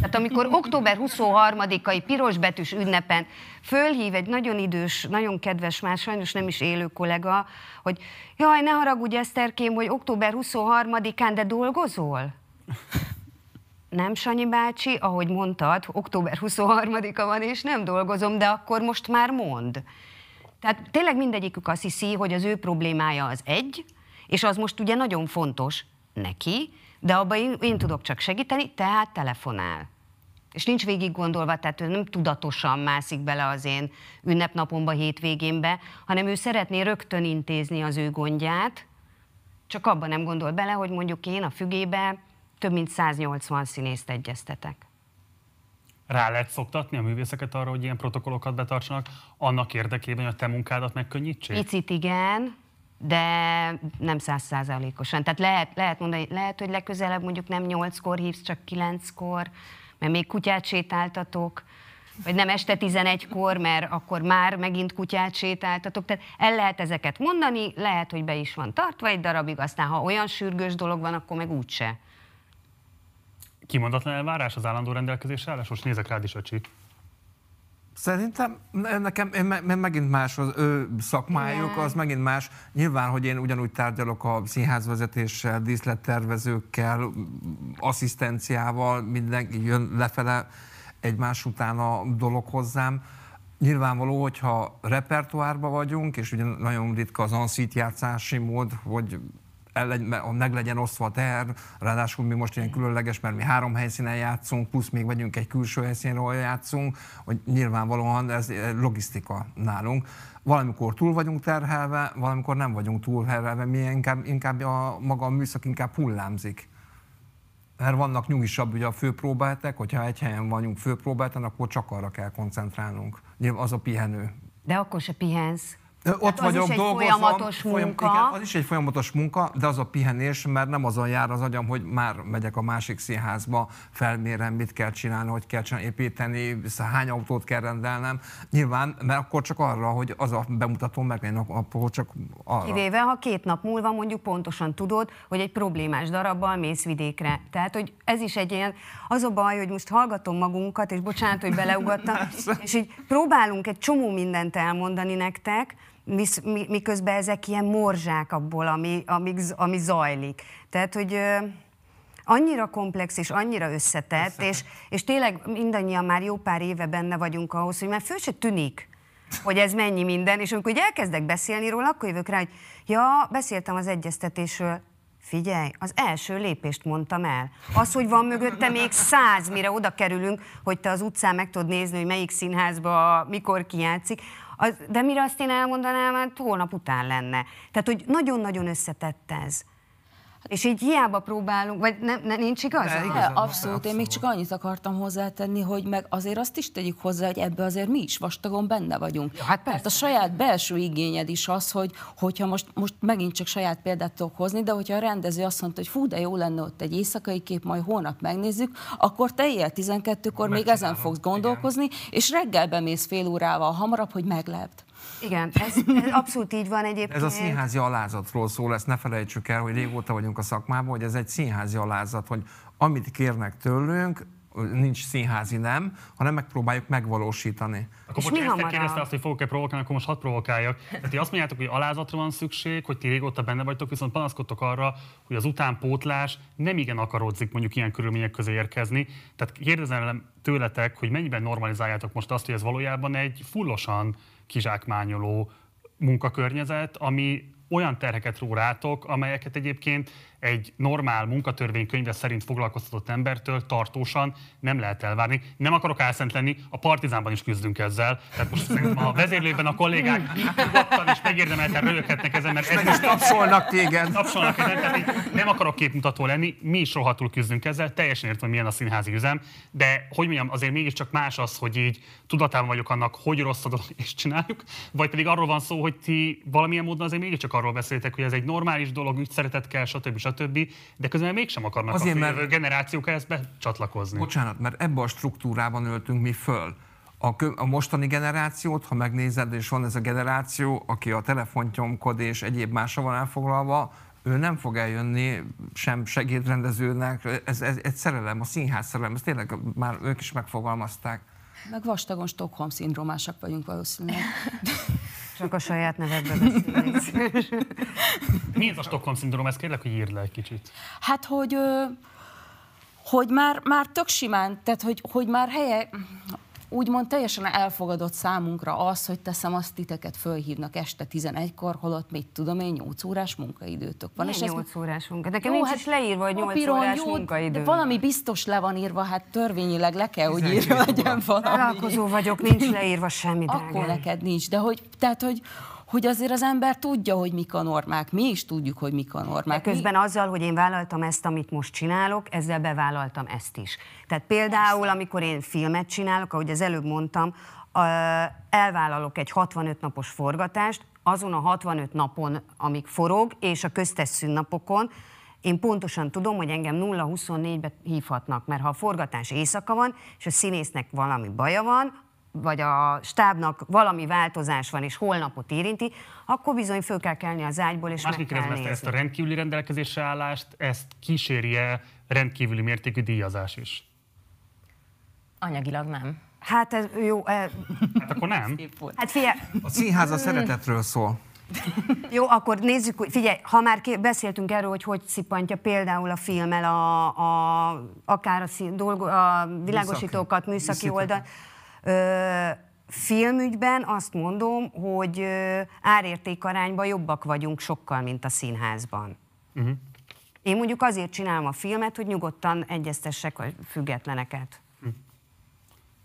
Tehát amikor október 23-ai pirosbetűs ünnepen fölhív egy nagyon idős, nagyon kedves, már sajnos nem is élő kollega, hogy jaj, ne haragudj Eszterkém, hogy október 23-án, de dolgozol? Nem, Sanyi bácsi, ahogy mondtad, október 23-a van, és nem dolgozom, de akkor most már mond. Tehát tényleg mindegyikük azt hiszi, hogy az ő problémája az egy, és az most ugye nagyon fontos neki, de abban én, én tudok csak segíteni, tehát telefonál. És nincs végig gondolva, tehát ő nem tudatosan mászik bele az én ünnepnapomba, hétvégénbe, hanem ő szeretné rögtön intézni az ő gondját, csak abban nem gondol bele, hogy mondjuk én a fügébe több mint 180 színészt egyeztetek. Rá lehet szoktatni a művészeket arra, hogy ilyen protokollokat betartsanak, annak érdekében, hogy a te munkádat megkönnyítsék? Picit igen, de nem százszázalékosan. Tehát lehet, lehet mondani, lehet, hogy legközelebb mondjuk nem nyolckor hívsz, csak kilenckor, mert még kutyát sétáltatok, vagy nem este 11-kor, mert akkor már megint kutyát sétáltatok. Tehát el lehet ezeket mondani, lehet, hogy be is van tartva egy darabig, aztán ha olyan sürgős dolog van, akkor meg úgyse. Kimondatlan elvárás az állandó rendelkezés állás? Most nézek rád is, öcsi. Szerintem nekem én megint más az ő szakmájuk, az megint más. Nyilván, hogy én ugyanúgy tárgyalok a színházvezetéssel, díszlettervezőkkel, asszisztenciával, mindenki jön lefele egymás után a dolog hozzám. Nyilvánvaló, hogyha repertoárba vagyunk, és ugye nagyon ritka az anszít játszási mód, hogy meg legyen osztva a teher, ráadásul mi most ilyen különleges, mert mi három helyszínen játszunk, plusz még vagyunk egy külső helyszínről játszunk, hogy nyilvánvalóan ez logisztika nálunk. Valamikor túl vagyunk terhelve, valamikor nem vagyunk túl terhelve, mi inkább, inkább a, maga a műszak inkább hullámzik. Mert vannak nyugisabb ugye a főpróbáltek, hogyha egy helyen vagyunk főpróbáltan, akkor csak arra kell koncentrálnunk. Az a pihenő. De akkor se pihensz. Ott az vagyok, is egy dolgozom. folyamatos munka. igen, az is egy folyamatos munka, de az a pihenés, mert nem azon jár az agyam, hogy már megyek a másik színházba, felmérem, mit kell csinálni, hogy kell csinálni, építeni, hány autót kell rendelnem. Nyilván, mert akkor csak arra, hogy az a bemutató meg, akkor csak arra. Kivéve, ha két nap múlva mondjuk pontosan tudod, hogy egy problémás darabbal mész vidékre. Tehát, hogy ez is egy ilyen, az a baj, hogy most hallgatom magunkat, és bocsánat, hogy beleugattam, és így próbálunk egy csomó mindent elmondani nektek, miközben ezek ilyen morzsák abból, ami, ami, ami zajlik. Tehát, hogy annyira komplex és annyira összetett, összetett. És, és tényleg mindannyian már jó pár éve benne vagyunk ahhoz, hogy már föl se tűnik, hogy ez mennyi minden, és amikor elkezdek beszélni róla, akkor jövök rá, hogy ja, beszéltem az egyeztetésről, Figyelj, az első lépést mondtam el. Az, hogy van mögötte még száz, mire oda kerülünk, hogy te az utcán meg tudod nézni, hogy melyik színházba mikor kijátszik, az, de mire azt én elmondanám, hát holnap után lenne. Tehát, hogy nagyon-nagyon összetett ez. És így hiába próbálunk, vagy ne, ne, nincs igaz? De, igazán, abszolút. abszolút. Én még csak annyit akartam hozzátenni, hogy meg azért azt is tegyük hozzá, hogy ebbe azért mi is vastagon benne vagyunk. Ja, hát Tehát a saját belső igényed is az, hogy hogyha most, most megint csak saját példát tudok hozni, de hogyha a rendező azt mondta, hogy fú, de jó lenne ott egy éjszakai kép, majd holnap megnézzük, akkor te éjjel 12-kor még ezen fogsz gondolkozni, igen. és reggel bemész fél órával hamarabb, hogy meglepd. Igen, ez, ez abszolút így van egyébként. Ez a színházi alázatról szól, ezt ne felejtsük el, hogy régóta vagyunk a szakmában, hogy ez egy színházi alázat, hogy amit kérnek tőlünk, nincs színházi nem, hanem megpróbáljuk megvalósítani. Akkor most ezt kérdezte azt, hogy fogok-e provokálni, akkor most hadd provokáljak. Tehát ti azt mondjátok, hogy alázatra van szükség, hogy ti régóta benne vagytok, viszont panaszkodtok arra, hogy az utánpótlás nem igen akarodzik mondjuk ilyen körülmények közé érkezni. Tehát kérdezem tőletek, hogy mennyiben normalizáljátok most azt, hogy ez valójában egy fullosan kizsákmányoló munkakörnyezet, ami olyan terheket ró rátok, amelyeket egyébként egy normál munkatörvénykönyve szerint foglalkoztatott embertől tartósan nem lehet elvárni. Nem akarok álszent lenni, a partizánban is küzdünk ezzel. Tehát most szerintem a vezérlőben a kollégák nyugodtan és megérdemelten rögökhetnek ezen, mert ez Most tapsolnak téged. tapsolnak ezen, tehát így nem akarok képmutató lenni, mi is rohadtul küzdünk ezzel, teljesen értem, hogy milyen a színházi üzem, de hogy mondjam, azért mégiscsak más az, hogy így tudatában vagyok annak, hogy rossz a dolog, és csináljuk, vagy pedig arról van szó, hogy ti valamilyen módon azért mégiscsak arról beszéltek, hogy ez egy normális dolog, ügyszeretet kell, stb. stb. De közben mégsem akarnak Azért, a mert- generációk ehhez becsatlakozni. Bocsánat, mert ebbe a struktúrában öltünk mi föl. A, kö- a mostani generációt, ha megnézed, és van ez a generáció, aki a telefontyomkod és egyéb másra van elfoglalva, ő nem fog eljönni sem segédrendezőnek, ez, ez egy szerelem, a színház szerelem, ezt tényleg már ők is megfogalmazták. Meg vastagon Stockholm szindrómásak vagyunk valószínűleg. Csak a saját nevedbe beszélni. Mi ez a Stockholm szindróma? Ezt kérlek, hogy írd le egy kicsit. Hát, hogy, hogy már, már tök simán, tehát hogy, hogy már helye, úgymond teljesen elfogadott számunkra az, hogy teszem azt, titeket fölhívnak este 11-kor, holott mit tudom én, 8 órás munkaidőtök van. Milyen ez 8 órás munka? Nekem Jó, nincs hát is leírva, hogy 8 papíron órás jó, munkaidő. De valami biztos le van írva, hát törvényileg le kell, hogy 12 írva óra. legyen valami. Vállalkozó vagyok, nincs leírva semmi, Akkor neked nincs, de hogy, tehát, hogy, hogy azért az ember tudja, hogy mik a normák, mi is tudjuk, hogy mik a De normák. közben azzal, hogy én vállaltam ezt, amit most csinálok, ezzel bevállaltam ezt is. Tehát például, amikor én filmet csinálok, ahogy az előbb mondtam, elvállalok egy 65 napos forgatást, azon a 65 napon, amíg forog, és a köztes szünnapokon, én pontosan tudom, hogy engem 0-24-be hívhatnak, mert ha a forgatás éjszaka van, és a színésznek valami baja van, vagy a stábnak valami változás van, és holnapot érinti, akkor bizony föl kell kelni az ágyból, és meg Másik kell kérdezem ezt, a nézni. rendkívüli rendelkezésre állást, ezt kísérje rendkívüli mértékű díjazás is. Anyagilag nem. Hát ez jó, eh, Hát akkor nem. hát figyelj, A színház a szeretetről szól. jó, akkor nézzük, figyelj, ha már ké- beszéltünk erről, hogy hogy szippantja például a filmmel a, a, akár a, szí- dolgo, a világosítókat, műszaki Műszaki. oldal. Ö, filmügyben azt mondom, hogy ö, árértékarányban jobbak vagyunk sokkal, mint a színházban. Uh-huh. Én mondjuk azért csinálom a filmet, hogy nyugodtan egyeztessek a függetleneket.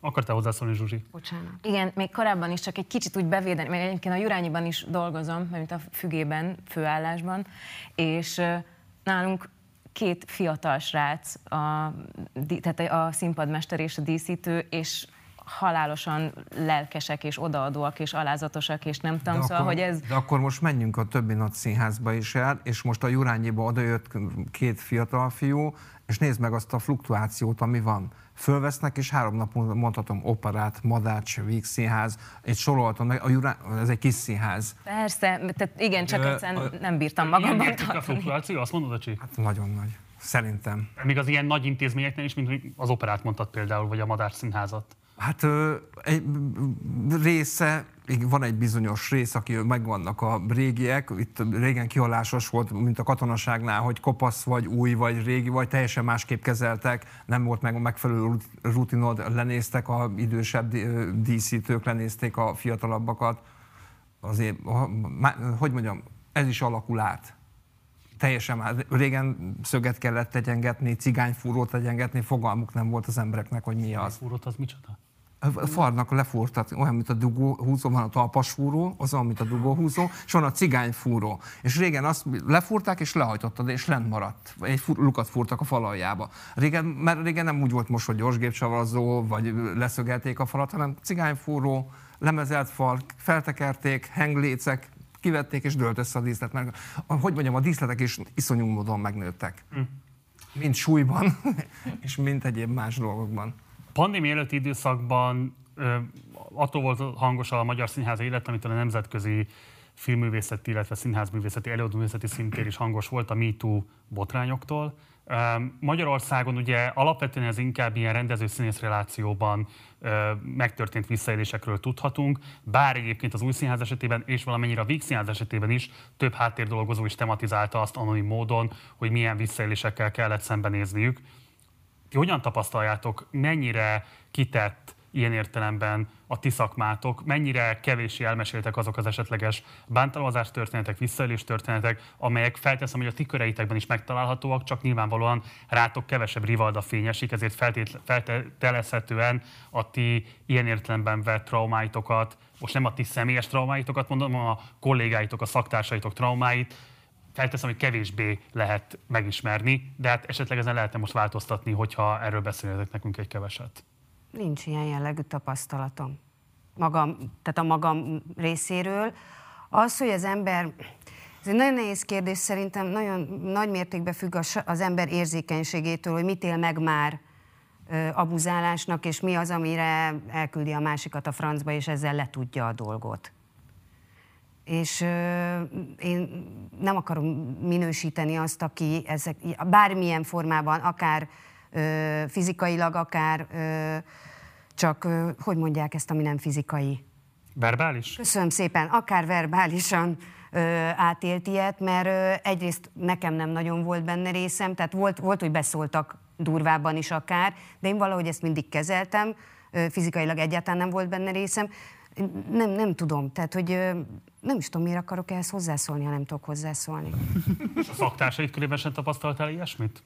Akartál hozzászólni, Zsuzsi? Bocsánat. Igen, még korábban is csak egy kicsit úgy bevédeni, mert egyébként a Jurányiban is dolgozom, mint a fügében, főállásban, és nálunk két fiatal srác, a, tehát a színpadmester és a díszítő, és halálosan lelkesek, és odaadóak, és alázatosak, és nem tudom, szóval, hogy ez... de akkor most menjünk a többi nagy színházba is el, és most a Jurányiba odajött két fiatal fiú, és nézd meg azt a fluktuációt, ami van. Fölvesznek, és három nap mondhatom operát, Madács, Víg színház, egy soroltam meg, a Jurán, ez egy kis színház. Persze, tehát igen, csak egyszerűen a- nem bírtam magamban mértékű a tartani. fluktuáció, azt mondod, Öcsi? Hát nagyon nagy. Szerintem. Még az ilyen nagy intézményeknél is, mint az operát mondtad például, vagy a Madár Színházat. Hát egy része, van egy bizonyos rész, aki megvannak a régiek, itt régen kihalásos volt, mint a katonaságnál, hogy kopasz vagy új vagy régi vagy, teljesen másképp kezeltek, nem volt meg a megfelelő rut- rutinod, lenéztek a idősebb díszítők, lenézték a fiatalabbakat. Azért, hogy mondjam, ez is alakul át. Teljesen már. Régen szöget kellett egyengetni, cigányfúrót egyengetni, fogalmuk nem volt az embereknek, hogy mi az. Fúrót az micsoda? A farnak lefúrtat, olyan, mint a dugóhúzó, van a talpasfúró, az olyan, mint a dugóhúzó, és van a cigányfúró. És régen azt lefúrták, és lehajtottad, és lent maradt. Egy fur, lukat fúrtak a fal aljába. Régen, mert régen nem úgy volt most, hogy gyorsgépcsavarozó, vagy leszögelték a falat, hanem cigányfúró, lemezelt fal, feltekerték, henglécek, kivették, és dőlt össze a díszlet. Mert, hogy mondjam, a díszletek is iszonyú módon megnőttek. Mind súlyban, és mind egyéb más dolgokban. Pandémia előtti időszakban ö, attól volt hangos a magyar színház élet, amit a nemzetközi filmművészeti, illetve színházművészeti, előadóművészeti szintér is hangos volt a MeToo botrányoktól. Magyarországon ugye alapvetően ez inkább ilyen rendező-színész relációban megtörtént visszaélésekről tudhatunk, bár egyébként az új színház esetében és valamennyire a Víg színház esetében is több háttérdolgozó is tematizálta azt anonim módon, hogy milyen visszaélésekkel kellett szembenézniük. Ti hogyan tapasztaljátok, mennyire kitett ilyen értelemben a ti szakmátok, mennyire kevésé elmeséltek azok az esetleges bántalmazás történetek, visszaélés történetek, amelyek felteszem, hogy a ti köreitekben is megtalálhatóak, csak nyilvánvalóan rátok kevesebb rivalda fényesik, ezért feltételezhetően a ti ilyen értelemben vett traumáitokat, most nem a ti személyes traumáitokat mondom, hanem a kollégáitok, a szaktársaitok traumáit, felteszem, hogy kevésbé lehet megismerni, de hát esetleg ezen lehetne most változtatni, hogyha erről beszélnek nekünk egy keveset. Nincs ilyen jellegű tapasztalatom. Magam, tehát a magam részéről. Az, hogy az ember, ez egy nagyon nehéz kérdés, szerintem nagyon nagy mértékben függ az ember érzékenységétől, hogy mit él meg már abuzálásnak, és mi az, amire elküldi a másikat a francba, és ezzel letudja a dolgot és én nem akarom minősíteni azt, aki ezek, bármilyen formában, akár fizikailag, akár csak, hogy mondják ezt, ami nem fizikai? Verbális? Köszönöm szépen, akár verbálisan ö, átélt ilyet, mert ö, egyrészt nekem nem nagyon volt benne részem, tehát volt, volt, hogy beszóltak durvábban is akár, de én valahogy ezt mindig kezeltem, ö, fizikailag egyáltalán nem volt benne részem. Nem, nem tudom, tehát hogy nem is tudom, miért akarok ehhez hozzászólni, ha nem tudok hozzászólni. És a szaktársaid körében sem tapasztaltál ilyesmit?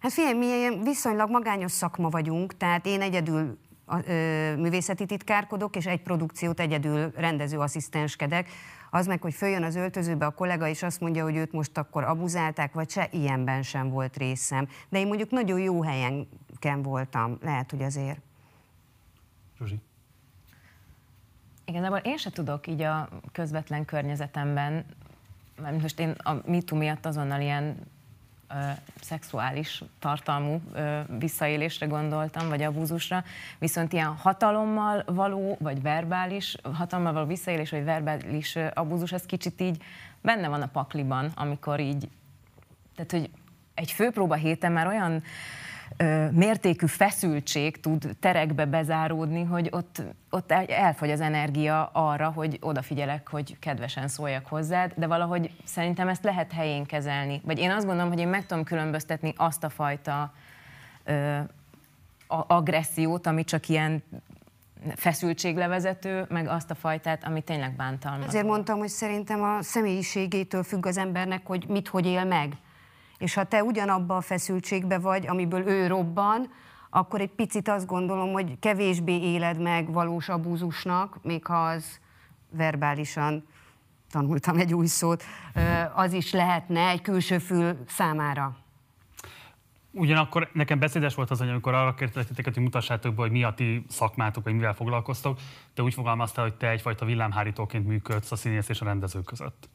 Hát figyelj, mi ilyen viszonylag magányos szakma vagyunk, tehát én egyedül a, ö, művészeti titkárkodok, és egy produkciót egyedül rendező asszisztenskedek. Az meg, hogy följön az öltözőbe a kollega, és azt mondja, hogy őt most akkor abuzálták, vagy se, ilyenben sem volt részem. De én mondjuk nagyon jó helyen voltam, lehet, hogy azért. Zsuzsi. Igazából én se tudok így a közvetlen környezetemben, mert most én a MeToo miatt azonnal ilyen ö, szexuális tartalmú ö, visszaélésre gondoltam, vagy abúzusra, viszont ilyen hatalommal való, vagy verbális, hatalommal való visszaélés, vagy verbális ö, abúzus, ez kicsit így benne van a pakliban, amikor így, tehát hogy egy főpróba héten már olyan mértékű feszültség tud terekbe bezáródni, hogy ott, ott elfogy az energia arra, hogy odafigyelek, hogy kedvesen szóljak hozzád, de valahogy szerintem ezt lehet helyén kezelni. Vagy én azt gondolom, hogy én meg tudom különböztetni azt a fajta ö, agressziót, ami csak ilyen feszültséglevezető, meg azt a fajtát, ami tényleg bántalmazó. Ezért mondtam, hogy szerintem a személyiségétől függ az embernek, hogy mit, hogy él meg. És ha te ugyanabba a feszültségbe vagy, amiből ő robban, akkor egy picit azt gondolom, hogy kevésbé éled meg valós abúzusnak, még ha az verbálisan tanultam egy új szót, az is lehetne egy külső fül számára. Ugyanakkor nekem beszédes volt az, amikor arra kértelek hogy mutassátok be, hogy mi a ti szakmátok, vagy mivel foglalkoztok, de úgy fogalmaztál, hogy te egyfajta villámhárítóként működsz a színész és a rendező között.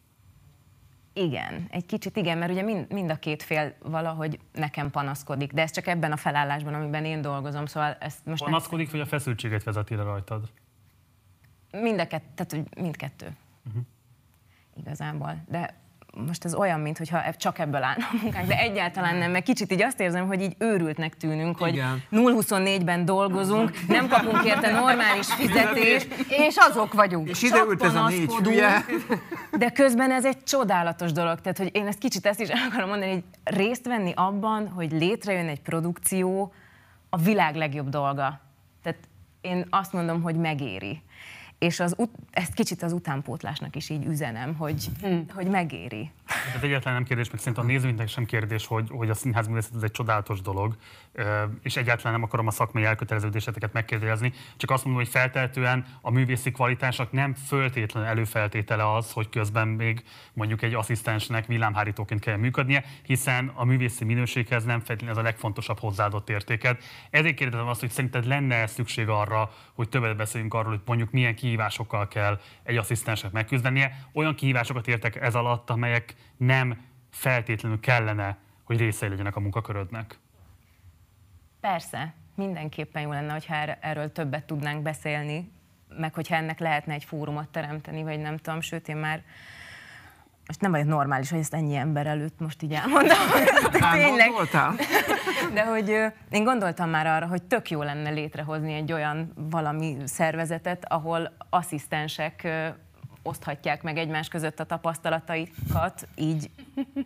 Igen, egy kicsit igen, mert ugye mind, mind a két fél valahogy nekem panaszkodik, de ez csak ebben a felállásban, amiben én dolgozom, szóval ezt most Panaszkodik, nem... vagy a feszültséget vezeti le rajtad? Mind a kett, tehát mindkettő. Uh-huh. Igazából. De most ez olyan, mintha csak ebből állna a munkánk, de egyáltalán nem, mert kicsit így azt érzem, hogy így őrültnek tűnünk, hogy 0-24-ben dolgozunk, nem kapunk érte normális fizetést, és azok vagyunk. És ideült ez a négy hülye. De közben ez egy csodálatos dolog, tehát hogy én ezt kicsit ezt is el akarom mondani, hogy részt venni abban, hogy létrejön egy produkció, a világ legjobb dolga. Tehát én azt mondom, hogy megéri és az, ezt kicsit az utánpótlásnak is így üzenem, hogy, hmm. hogy megéri. Ez egyáltalán nem kérdés, meg szerintem a nézőinknek sem kérdés, hogy, hogy a színházművészet ez egy csodálatos dolog, és egyáltalán nem akarom a szakmai elköteleződéseteket megkérdezni, csak azt mondom, hogy feltehetően a művészi kvalitásnak nem föltétlenül előfeltétele az, hogy közben még mondjuk egy asszisztensnek villámhárítóként kell működnie, hiszen a művészi minőséghez nem feltétlenül ez a legfontosabb hozzáadott értéket. Ezért kérdezem azt, hogy szerinted lenne szükség arra, hogy többet beszéljünk arról, hogy mondjuk milyen kihívásokkal kell egy asszisztensnek megküzdenie. Olyan kihívásokat értek ez alatt, amelyek nem feltétlenül kellene, hogy részei legyenek a munkakörödnek. Persze, mindenképpen jó lenne, hogyha erről többet tudnánk beszélni, meg hogyha ennek lehetne egy fórumot teremteni, vagy nem tudom, sőt, én már most nem vagyok normális, hogy ezt ennyi ember előtt most így elmondom. Tényleg. De hogy én gondoltam már arra, hogy tök jó lenne létrehozni egy olyan valami szervezetet, ahol asszisztensek oszthatják meg egymás között a tapasztalataikat, így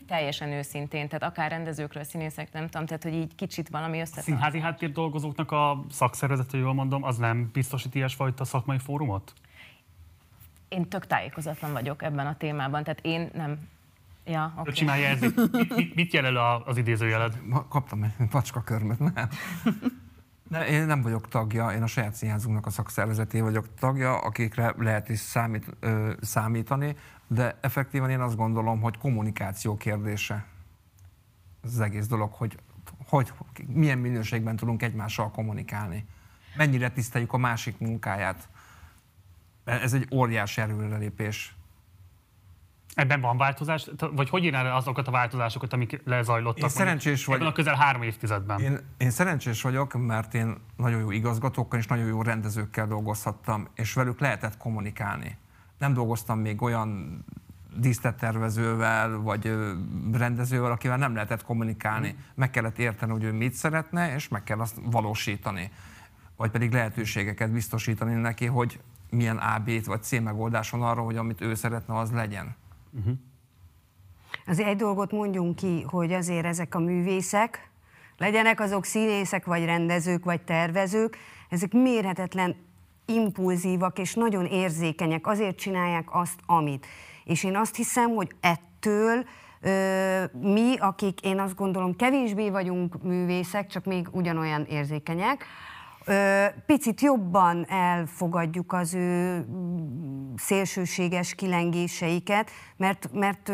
teljesen őszintén, tehát akár rendezőkről, színészek, nem tudom, tehát hogy így kicsit valami összetart. Színházi háttér dolgozóknak a szakszervezete, jól mondom, az nem biztosít ilyesfajta szakmai fórumot? Én tök tájékozatlan vagyok ebben a témában, tehát én nem... Ja, Okay. Csinálja ez. Mit, mit, mit jelöl a- az idézőjeled? Kaptam egy macska körmöt, nem. De én nem vagyok tagja, én a saját színházunknak a szakszervezeté vagyok tagja, akikre lehet is számít, ö, számítani, de effektíven én azt gondolom, hogy kommunikáció kérdése az egész dolog, hogy, hogy milyen minőségben tudunk egymással kommunikálni. Mennyire tiszteljük a másik munkáját. Ez egy óriási előrelépés. Ebben van változás? Vagy hogy írnál azokat a változásokat, amik lezajlottak? Én szerencsés Ebben a vagyok. közel három évtizedben. Én, én szerencsés vagyok, mert én nagyon jó igazgatókkal és nagyon jó rendezőkkel dolgozhattam, és velük lehetett kommunikálni. Nem dolgoztam még olyan díszlettervezővel, vagy rendezővel, akivel nem lehetett kommunikálni. Meg kellett érteni, hogy ő mit szeretne, és meg kell azt valósítani. Vagy pedig lehetőségeket biztosítani neki, hogy milyen A, B vagy C megoldás van arra, hogy amit ő szeretne, az legyen. Azért egy dolgot mondjunk ki, hogy azért ezek a művészek, legyenek azok színészek, vagy rendezők, vagy tervezők, ezek mérhetetlen impulzívak és nagyon érzékenyek, azért csinálják azt, amit. És én azt hiszem, hogy ettől ö, mi, akik én azt gondolom kevésbé vagyunk művészek, csak még ugyanolyan érzékenyek, picit jobban elfogadjuk az ő mm, szélsőséges kilengéseiket, mert, mert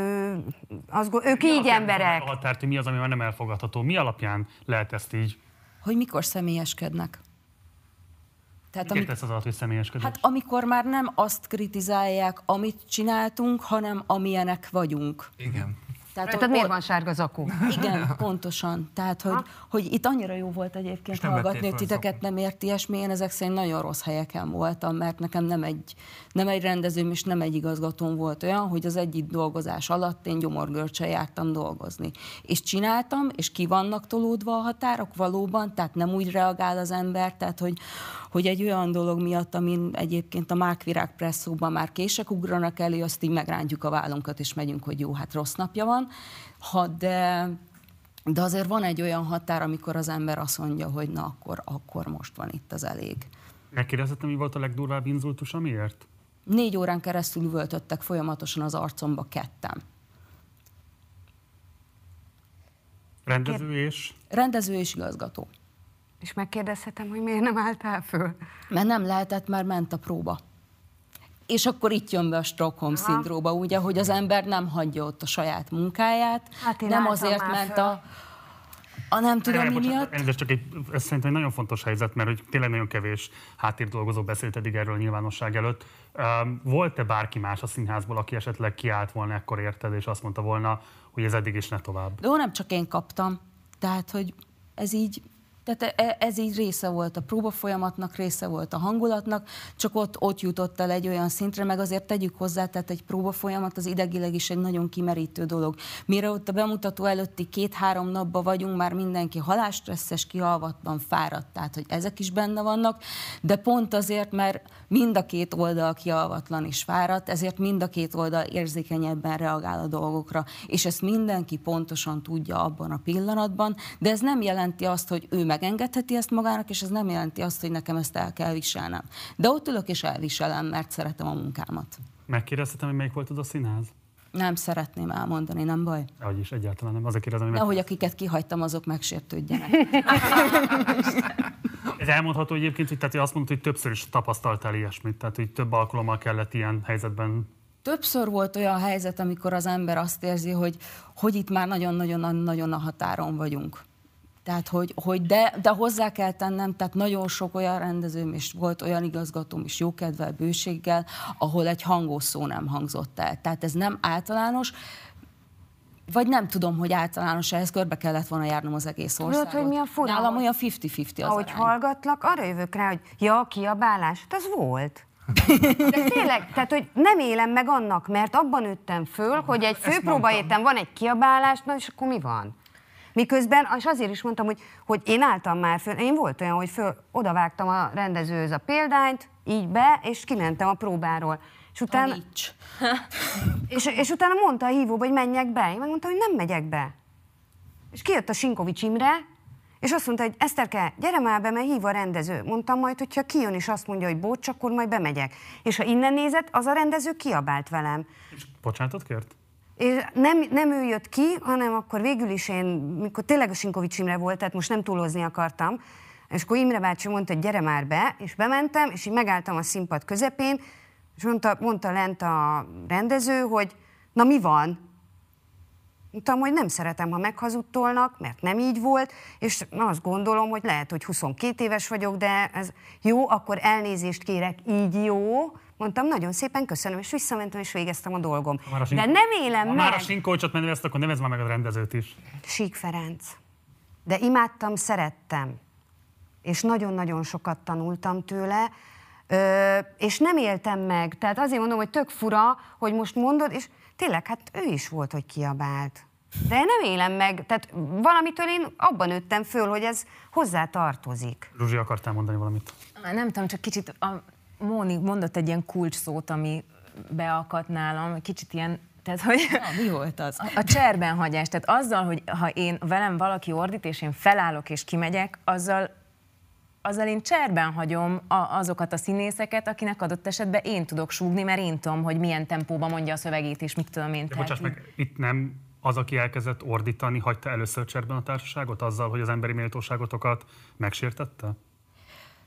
azt, go- ők Mi így emberek. A határt, hogy mi az, ami már nem elfogadható? Mi alapján lehet ezt így? Hogy mikor személyeskednek. Tehát Mit amik, értesz az alatt, hogy személyeskedés? hát amikor már nem azt kritizálják, amit csináltunk, hanem amilyenek vagyunk. Igen. Tehát, Rajtad miért van sárga zakó? Igen, pontosan. Tehát, hogy, hogy itt annyira jó volt egyébként nem hallgatni, hogy titeket nem ért ilyesmi. Én ezek szerint nagyon rossz helyeken voltam, mert nekem nem egy, nem egy rendezőm és nem egy igazgatóm volt olyan, hogy az egyik dolgozás alatt én gyomorgörcsel jártam dolgozni. És csináltam, és ki vannak tolódva a határok valóban, tehát nem úgy reagál az ember, tehát hogy, hogy egy olyan dolog miatt, amin egyébként a Márkvirág presszóban már kések ugranak elő, azt így megrántjuk a vállunkat, és megyünk, hogy jó, hát rossz napja van. Ha de, de azért van egy olyan határ, amikor az ember azt mondja, hogy na akkor, akkor most van itt az elég. Megkérdezhetem, mi volt a legdurvább inzultus, amiért? Négy órán keresztül üvöltöttek folyamatosan az arcomba ketten. Rendező és... Rendező és igazgató. És megkérdezhetem, hogy miért nem álltál föl? Mert nem lehetett, mert ment a próba. És akkor itt jön be a Stockholm szindróba, ugye, hogy az ember nem hagyja ott a saját munkáját, Hát én nem azért ment föl. a, a nem tudom Várjál, mi bocsánat, miatt. Ez csak egy, ez szerintem egy nagyon fontos helyzet, mert hogy tényleg nagyon kevés háttérdolgozó beszélt eddig erről a nyilvánosság előtt. Um, volt-e bárki más a színházból, aki esetleg kiállt volna ekkor érted, és azt mondta volna, hogy ez eddig is ne tovább? De ó, nem csak én kaptam. Tehát, hogy ez így, tehát e- ez így része volt a próba folyamatnak, része volt a hangulatnak, csak ott, ott jutott el egy olyan szintre, meg azért tegyük hozzá, tehát egy próba folyamat az idegileg is egy nagyon kimerítő dolog. Mire ott a bemutató előtti két-három napban vagyunk, már mindenki halálstresszes, kialvatlan, fáradt, tehát hogy ezek is benne vannak, de pont azért, mert mind a két oldal kialvatlan és fáradt, ezért mind a két oldal érzékenyebben reagál a dolgokra, és ezt mindenki pontosan tudja abban a pillanatban, de ez nem jelenti azt, hogy ő megengedheti ezt magának, és ez nem jelenti azt, hogy nekem ezt el kell viselnem. De ott ülök és elviselem, mert szeretem a munkámat. Megkérdezhetem, hogy melyik volt az a színház? Nem szeretném elmondani, nem baj? Ahogy is, egyáltalán nem. Azért kérdezem, hogy meg... Nehogy akiket kihagytam, azok megsértődjenek. Ez elmondható egyébként, hogy, tehát, hogy azt mondtad, hogy többször is tapasztaltál ilyesmit, tehát hogy több alkalommal kellett ilyen helyzetben Többször volt olyan helyzet, amikor az ember azt érzi, hogy, hogy itt már nagyon-nagyon-nagyon a határon vagyunk. Tehát, hogy, hogy de, de hozzá kell tennem, tehát nagyon sok olyan rendezőm, és volt olyan igazgatóm is jókedvel, bőséggel, ahol egy hangos szó nem hangzott el. Tehát ez nem általános, vagy nem tudom, hogy általános ehhez körbe kellett volna járnom az egész Tudod, országot. hogy mi a fura? Nálam olyan 50-50 az Ahogy arány. hallgatlak, arra jövök rá, hogy ja, kiabálás, hát az volt. De tényleg, tehát, hogy nem élem meg annak, mert abban nőttem föl, hogy egy főpróba héten van egy kiabálás, na és akkor mi van? Miközben, és azért is mondtam, hogy, hogy én álltam már föl, én volt olyan, hogy föl, odavágtam a rendezőhöz a példányt, így be, és kimentem a próbáról. És utána, Taníts. és, és utána mondta a hívóba, hogy menjek be. Én megmondtam, hogy nem megyek be. És kijött a Sinkovics Imre, és azt mondta, hogy Eszterke, gyere már be, mert hív a rendező. Mondtam majd, hogyha kijön és azt mondja, hogy bocs, akkor majd bemegyek. És ha innen nézett, az a rendező kiabált velem. És bocsánatot kért? És nem, nem ő jött ki, hanem akkor végül is én, mikor tényleg a Sinkovics Imre volt, tehát most nem túlozni akartam, és akkor Imre bácsi mondta, hogy gyere már be, és bementem, és így megálltam a színpad közepén, és mondta, mondta lent a rendező, hogy na mi van? Mondtam, hogy nem szeretem, ha meghazudtolnak, mert nem így volt, és azt gondolom, hogy lehet, hogy 22 éves vagyok, de ez jó, akkor elnézést kérek, így jó. Mondtam, nagyon szépen köszönöm, és visszamentem, és végeztem a dolgom. Ha a De nem élem Ha meg. már a Sinkovicsot nevezd, akkor nevezd már meg a rendezőt is. Sík Ferenc. De imádtam, szerettem. És nagyon-nagyon sokat tanultam tőle, ö, és nem éltem meg. Tehát azért mondom, hogy tök fura, hogy most mondod, és tényleg, hát ő is volt, hogy kiabált. De nem élem meg, tehát valamitől én abban nőttem föl, hogy ez hozzá tartozik. Zsuzsi, akartál mondani valamit? Nem tudom, csak kicsit a Móni mondott egy ilyen kulcs szót, ami beakadt nálam, kicsit ilyen, tehát hogy Na, mi volt az? a cserben hagyás. Tehát azzal, hogy ha én velem valaki ordít, és én felállok és kimegyek, azzal azzal én cserben hagyom a, azokat a színészeket, akinek adott esetben én tudok súgni, mert én tudom, hogy milyen tempóban mondja a szövegét, és mit tudom én. Bocsáss így- meg, itt nem az, aki elkezdett ordítani, hagyta először cserben a társaságot azzal, hogy az emberi méltóságotokat megsértette?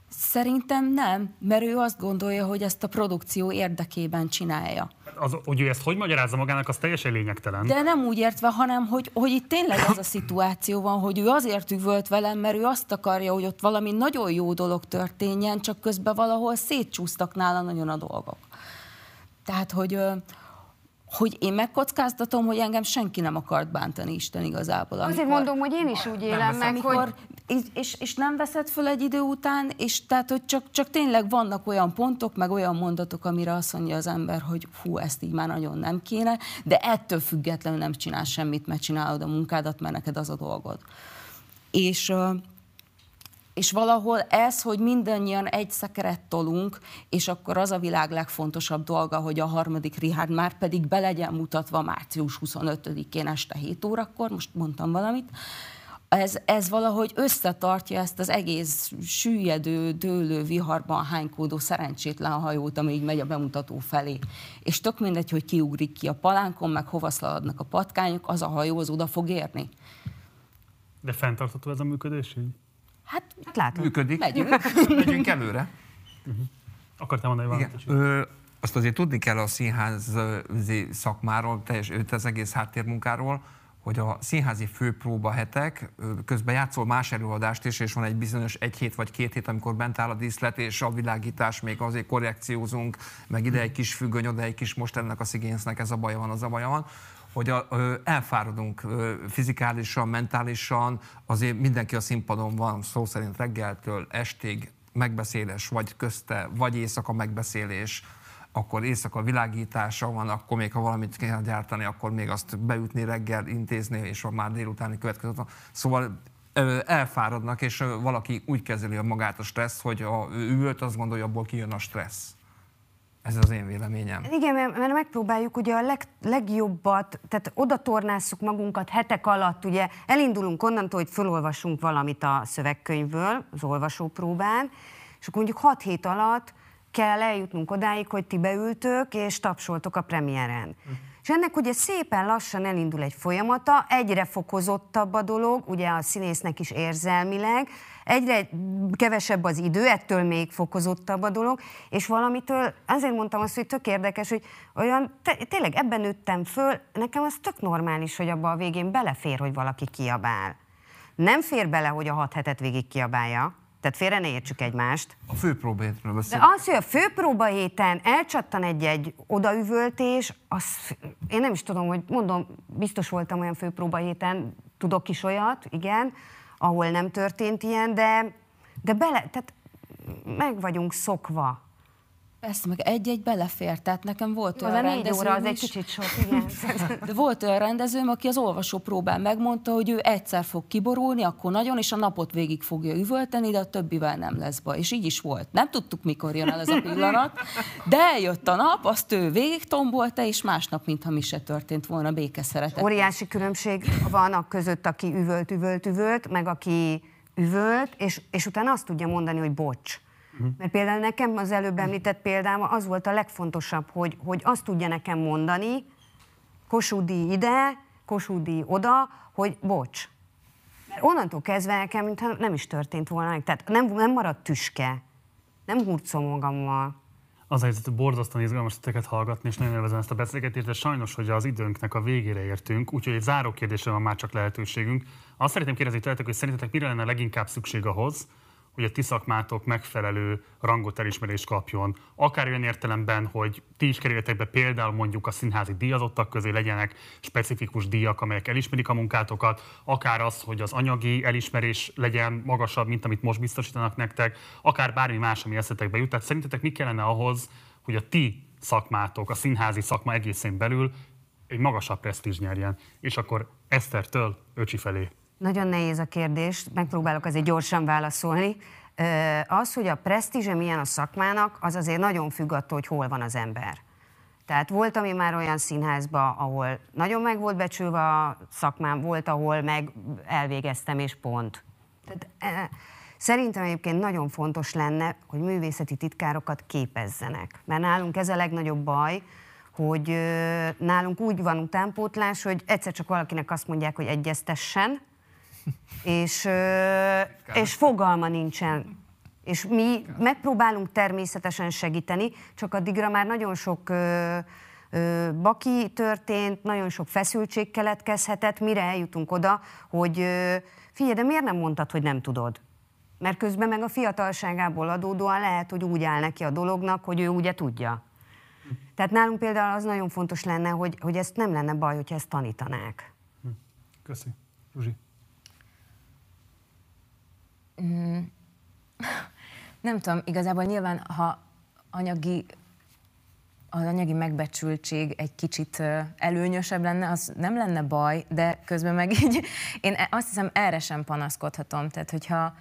Szerintem nem, mert ő azt gondolja, hogy ezt a produkció érdekében csinálja. Az, hogy ő ezt hogy magyarázza magának, az teljesen lényegtelen. De nem úgy értve, hanem hogy, hogy itt tényleg az a szituáció van, hogy ő azért üvölt velem, mert ő azt akarja, hogy ott valami nagyon jó dolog történjen, csak közben valahol szétcsúsztak nála nagyon a dolgok. Tehát, hogy, hogy én megkockáztatom, hogy engem senki nem akart bántani Isten igazából. Azért amikor- mondom, hogy én is úgy élem meg, amikor, hogy és, és, nem veszed föl egy idő után, és tehát, hogy csak, csak tényleg vannak olyan pontok, meg olyan mondatok, amire azt mondja az ember, hogy hú, ezt így már nagyon nem kéne, de ettől függetlenül nem csinálsz semmit, mert csinálod a munkádat, mert neked az a dolgod. És, és valahol ez, hogy mindannyian egy szekeret tolunk, és akkor az a világ legfontosabb dolga, hogy a harmadik Richard már pedig be legyen mutatva március 25-én este 7 órakor, most mondtam valamit, ez, ez valahogy összetartja ezt az egész süllyedő, dőlő, viharban hánykódó szerencsétlen hajót, ami így megy a bemutató felé. És tök mindegy, hogy kiugrik ki a palánkon, meg hova szaladnak a patkányok, az a hajó az oda fog érni. De fenntartható ez a működés így? Hát hát látod. Működik. Megyünk. Megyünk előre. Akartál mondani Igen. valamit? Ö, azt azért tudni kell a színház szakmáról, teljes, az egész háttérmunkáról, hogy a színházi főpróba hetek, közben játszol más előadást is, és van egy bizonyos egy hét vagy két hét, amikor bent áll a díszlet, és a világítás, még azért korrekciózunk, meg ide egy kis függöny, oda egy kis most ennek a szigénsznek ez a baja van, az a baja van hogy a, ö, elfáradunk ö, fizikálisan, mentálisan, azért mindenki a színpadon van, szó szerint reggeltől estig, megbeszélés, vagy közte, vagy éjszaka megbeszélés, akkor éjszaka világítása van, akkor még ha valamit kell gyártani, akkor még azt beütni reggel, intézni, és a már délutáni következő. Szóval elfáradnak, és valaki úgy kezeli a magát a stressz, hogy a, ült, azt gondolja, abból kijön a stressz. Ez az én véleményem. Igen, mert megpróbáljuk ugye a leg, legjobbat, tehát oda tornásszuk magunkat hetek alatt, ugye elindulunk onnantól, hogy felolvasunk valamit a szövegkönyvből, az olvasópróbán, és akkor mondjuk 6 hét alatt kell eljutnunk odáig, hogy ti beültök és tapsoltok a premiéren. És ennek ugye szépen lassan elindul egy folyamata, egyre fokozottabb a dolog, ugye a színésznek is érzelmileg, egyre kevesebb az idő, ettől még fokozottabb a dolog, és valamitől, azért mondtam azt, hogy tök érdekes, hogy olyan, te, tényleg ebben nőttem föl, nekem az tök normális, hogy abba a végén belefér, hogy valaki kiabál. Nem fér bele, hogy a hat hetet végig kiabálja, tehát félre ne értsük egymást. A főpróbétről De beszél. az, hogy a főpróba héten elcsattan egy-egy odaüvöltés, az, én nem is tudom, hogy mondom, biztos voltam olyan főpróba héten, tudok is olyat, igen, ahol nem történt ilyen, de, de bele, tehát meg vagyunk szokva. Persze, meg egy-egy belefér, tehát nekem volt olyan négy rendezőm óra az egy kicsit sok, igen. De volt olyan rendezőm, aki az olvasó próbán megmondta, hogy ő egyszer fog kiborulni, akkor nagyon, és a napot végig fogja üvölteni, de a többivel nem lesz baj. És így is volt. Nem tudtuk, mikor jön el ez a pillanat, de eljött a nap, azt ő végig tombolta, és másnap, mintha mi se történt volna, békeszeretet. Óriási különbség van a között, aki üvölt, üvölt, üvölt, meg aki üvölt, és, és utána azt tudja mondani, hogy bocs. Mert például nekem az előbb említett példám az volt a legfontosabb, hogy, hogy azt tudja nekem mondani, Kossuth ide, Kossuth oda, hogy bocs. Mert onnantól kezdve nekem, mintha nem is történt volna meg. Tehát nem, nem maradt tüske. Nem hurcol magammal. Az helyzet, hogy borzasztóan izgalmas titeket hallgatni, és nagyon élvezem ezt a beszélgetést, de sajnos, hogy az időnknek a végére értünk, úgyhogy egy záró kérdésre van már csak lehetőségünk. Azt szeretném kérdezni tőletek, hogy szerintetek mire lenne leginkább szükség ahhoz, hogy a ti szakmátok megfelelő rangot elismerést kapjon. Akár olyan értelemben, hogy ti is kerüljetek be például mondjuk a színházi díjazottak közé legyenek specifikus díjak, amelyek elismerik a munkátokat, akár az, hogy az anyagi elismerés legyen magasabb, mint amit most biztosítanak nektek, akár bármi más, ami eszetekbe jut. Tehát szerintetek mi kellene ahhoz, hogy a ti szakmátok, a színházi szakma egészén belül egy magasabb presztízs nyerjen. És akkor Esztertől Öcsi felé. Nagyon nehéz a kérdés, megpróbálok azért gyorsan válaszolni. Az, hogy a presztízse milyen a szakmának, az azért nagyon függ attól, hogy hol van az ember. Tehát volt, ami már olyan színházba, ahol nagyon meg volt becsülve a szakmám, volt, ahol meg elvégeztem, és pont. Tehát, eh, szerintem egyébként nagyon fontos lenne, hogy művészeti titkárokat képezzenek. Mert nálunk ez a legnagyobb baj, hogy ö, nálunk úgy van utánpótlás, hogy egyszer csak valakinek azt mondják, hogy egyeztessen, és, és fogalma nincsen. És mi megpróbálunk természetesen segíteni, csak addigra már nagyon sok baki történt, nagyon sok feszültség keletkezhetett, mire eljutunk oda, hogy ö, figyelj, de miért nem mondtad, hogy nem tudod? Mert közben meg a fiatalságából adódóan lehet, hogy úgy áll neki a dolognak, hogy ő ugye tudja. Tehát nálunk például az nagyon fontos lenne, hogy, hogy ezt nem lenne baj, hogyha ezt tanítanák. Köszi. Zsuzsi. Nem tudom, igazából nyilván, ha anyagi az anyagi megbecsültség egy kicsit előnyösebb lenne, az nem lenne baj, de közben meg így, én azt hiszem erre sem panaszkodhatom. Tehát, hogyha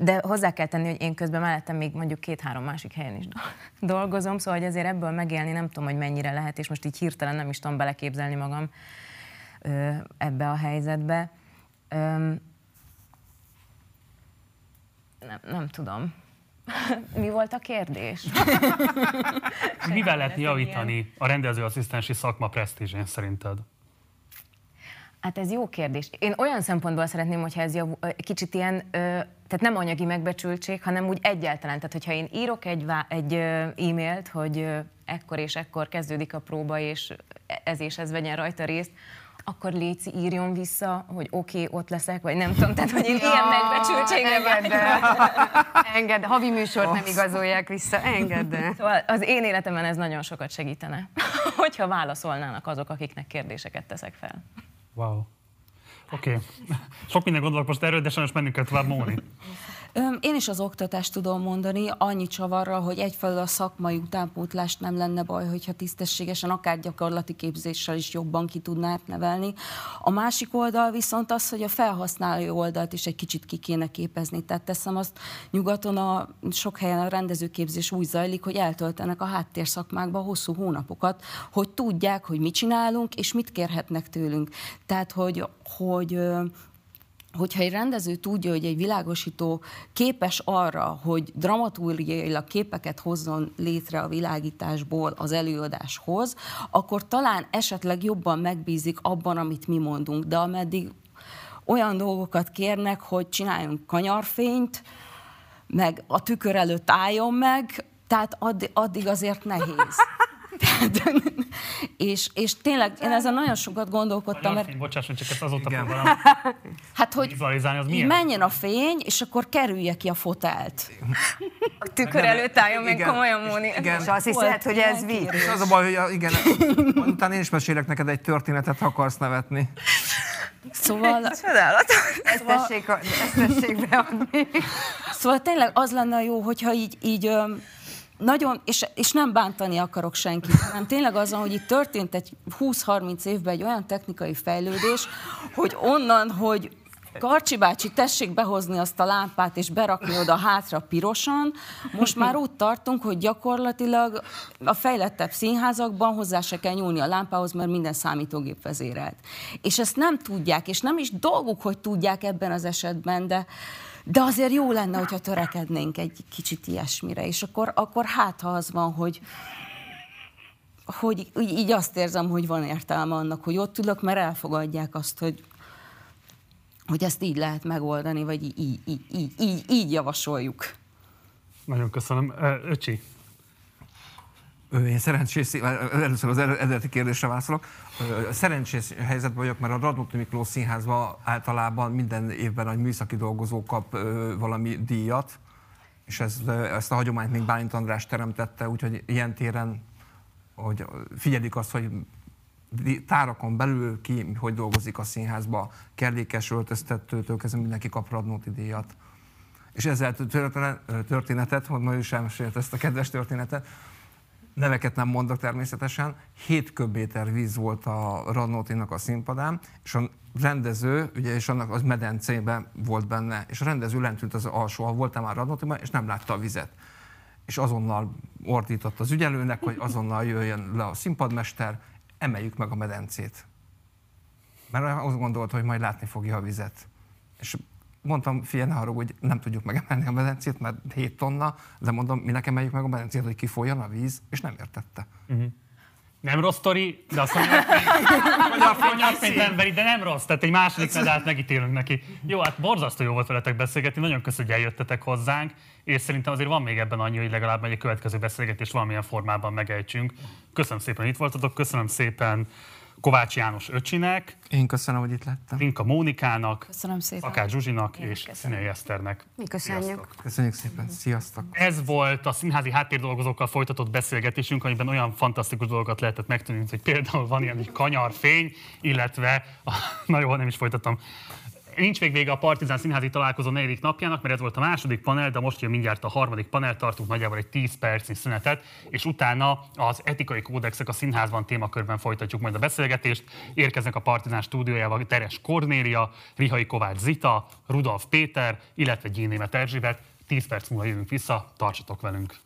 de hozzá kell tenni, hogy én közben mellettem még mondjuk két-három másik helyen is dolgozom, szóval hogy azért ebből megélni nem tudom, hogy mennyire lehet, és most így hirtelen nem is tudom beleképzelni magam ebbe a helyzetbe. Nem, nem tudom. Mi volt a kérdés? Mivel lehet javítani a rendezőasszisztensi szakma presztízsén szerinted? Hát ez jó kérdés. Én olyan szempontból szeretném, hogyha ez jav, kicsit ilyen, ö, tehát nem anyagi megbecsültség, hanem úgy egyáltalán. Tehát, hogyha én írok egy, vá- egy e-mailt, hogy ö, ekkor és ekkor kezdődik a próba, és ez és ez vegyen rajta részt, akkor Léci írjon vissza, hogy oké, okay, ott leszek, vagy nem tudom, tehát hogy én ilyen megbecsültségre Engedd. Engedd, havi műsort nem igazolják vissza, engedd el. Szóval az én életemben ez nagyon sokat segítene, hogyha válaszolnának azok, akiknek kérdéseket teszek fel. Wow. Oké. Okay. Sok minden gondolok most erről, de sajnos mennünk kell tovább, Móni. Én is az oktatást tudom mondani, annyi csavarral, hogy egyfelől a szakmai utánpótlást nem lenne baj, hogyha tisztességesen, akár gyakorlati képzéssel is jobban ki tudnák nevelni. A másik oldal viszont az, hogy a felhasználói oldalt is egy kicsit ki kéne képezni. Tehát teszem azt, nyugaton a sok helyen a rendezőképzés úgy zajlik, hogy eltöltenek a háttérszakmákba hosszú hónapokat, hogy tudják, hogy mit csinálunk, és mit kérhetnek tőlünk. Tehát, hogy, hogy hogyha egy rendező tudja, hogy egy világosító képes arra, hogy dramaturgiailag képeket hozzon létre a világításból az előadáshoz, akkor talán esetleg jobban megbízik abban, amit mi mondunk. De ameddig olyan dolgokat kérnek, hogy csináljunk kanyarfényt, meg a tükör előtt álljon meg, tehát addig, addig azért nehéz. Tehát, és, és tényleg én ezen nagyon sokat gondolkodtam, mert Mert... Bocsáss, csak ezt azóta Igen. próbálom hát hogy vizualizálni, az milyen? menjen a fény, és akkor kerülje ki a fotelt. A tükör előtt álljon meg Igen. komolyan, Móni. Igen. És azt hiszed, hogy ez vicc? És az a baj, hogy a, igen, utána én is mesélek neked egy történetet, ha akarsz nevetni. Szóval, Ezt tessék, ezt tessék beadni. szóval tényleg az lenne jó, hogyha így, így nagyon, és, és nem bántani akarok senkit, hanem tényleg azon, hogy itt történt egy 20-30 évben egy olyan technikai fejlődés, hogy onnan, hogy Karcsi bácsi, tessék behozni azt a lámpát és berakni oda hátra pirosan. Most már úgy tartunk, hogy gyakorlatilag a fejlettebb színházakban hozzá se kell nyúlni a lámpához, mert minden számítógép vezérelt. És ezt nem tudják, és nem is dolguk, hogy tudják ebben az esetben, de, de azért jó lenne, hogyha törekednénk egy kicsit ilyesmire, és akkor, akkor hát, ha az van, hogy, hogy így azt érzem, hogy van értelme annak, hogy ott ülök, mert elfogadják azt, hogy, hogy ezt így lehet megoldani, vagy így, így, így, így, így, így javasoljuk. Nagyon köszönöm. Öcsi, én szerencsés, először az eredeti kérdésre válaszolok. Szerencsés helyzetben vagyok, mert a Radnóti Miklós Színházban általában minden évben a műszaki dolgozó kap valami díjat, és ez, ezt a hagyományt még Bálint András teremtette, úgyhogy ilyen téren hogy figyelik azt, hogy tárakon belül ki, hogy dolgozik a színházba, kerlékes öltöztetőtől kezdve mindenki kap Radnóti díjat. És ezzel történetet, hogy ma is elmesélt ezt a kedves történetet, neveket nem mondok természetesen, 7 köbméter víz volt a Radnótinak a színpadán, és a rendező, ugye, és annak az medencében volt benne, és a rendező lent ült az alsó, voltam már Radnótiban, és nem látta a vizet. És azonnal ordított az ügyelőnek, hogy azonnal jöjjön le a színpadmester, emeljük meg a medencét. Mert azt gondolt, hogy majd látni fogja a vizet. És mondtam, figyelj, ne haragudj, nem tudjuk megemelni a medencét, mert 7 tonna, de mondom, mi nekem emeljük meg a medencét, hogy kifoljon a víz, és nem értette. Uh-huh. Nem rossz sztori, de azt mondja, hogy nem veri, de nem rossz. Tehát egy második medált megítélünk neki. Jó, hát borzasztó jó volt veletek beszélgetni, nagyon köszönjük, hogy eljöttetek hozzánk, és szerintem azért van még ebben annyi, hogy legalább egy következő beszélgetés valamilyen formában megejtsünk. Köszönöm szépen, hogy itt voltatok, köszönöm szépen Kovács János öcsinek. Én köszönöm, hogy itt lettem. Rinka Mónikának. Köszönöm szépen. Akár Zsuzsinak Én és Színei Eszternek. Mi köszönjük. Sziasztok. Köszönjük szépen. Sziasztok. Ez volt a színházi háttérdolgozókkal folytatott beszélgetésünk, amiben olyan fantasztikus dolgokat lehetett megtudni, hogy például van ilyen egy kanyarfény, illetve, na jó, nem is folytatom, nincs még vége a Partizán Színházi találkozó negyedik napjának, mert ez volt a második panel, de most jön mindjárt a harmadik panel, tartunk nagyjából egy 10 percnyi szünetet, és utána az etikai kódexek a színházban témakörben folytatjuk majd a beszélgetést. Érkeznek a Partizán stúdiójába Teres Kornélia, Rihai Kovács Zita, Rudolf Péter, illetve Gyénémet Erzsébet. 10 perc múlva jövünk vissza, tartsatok velünk!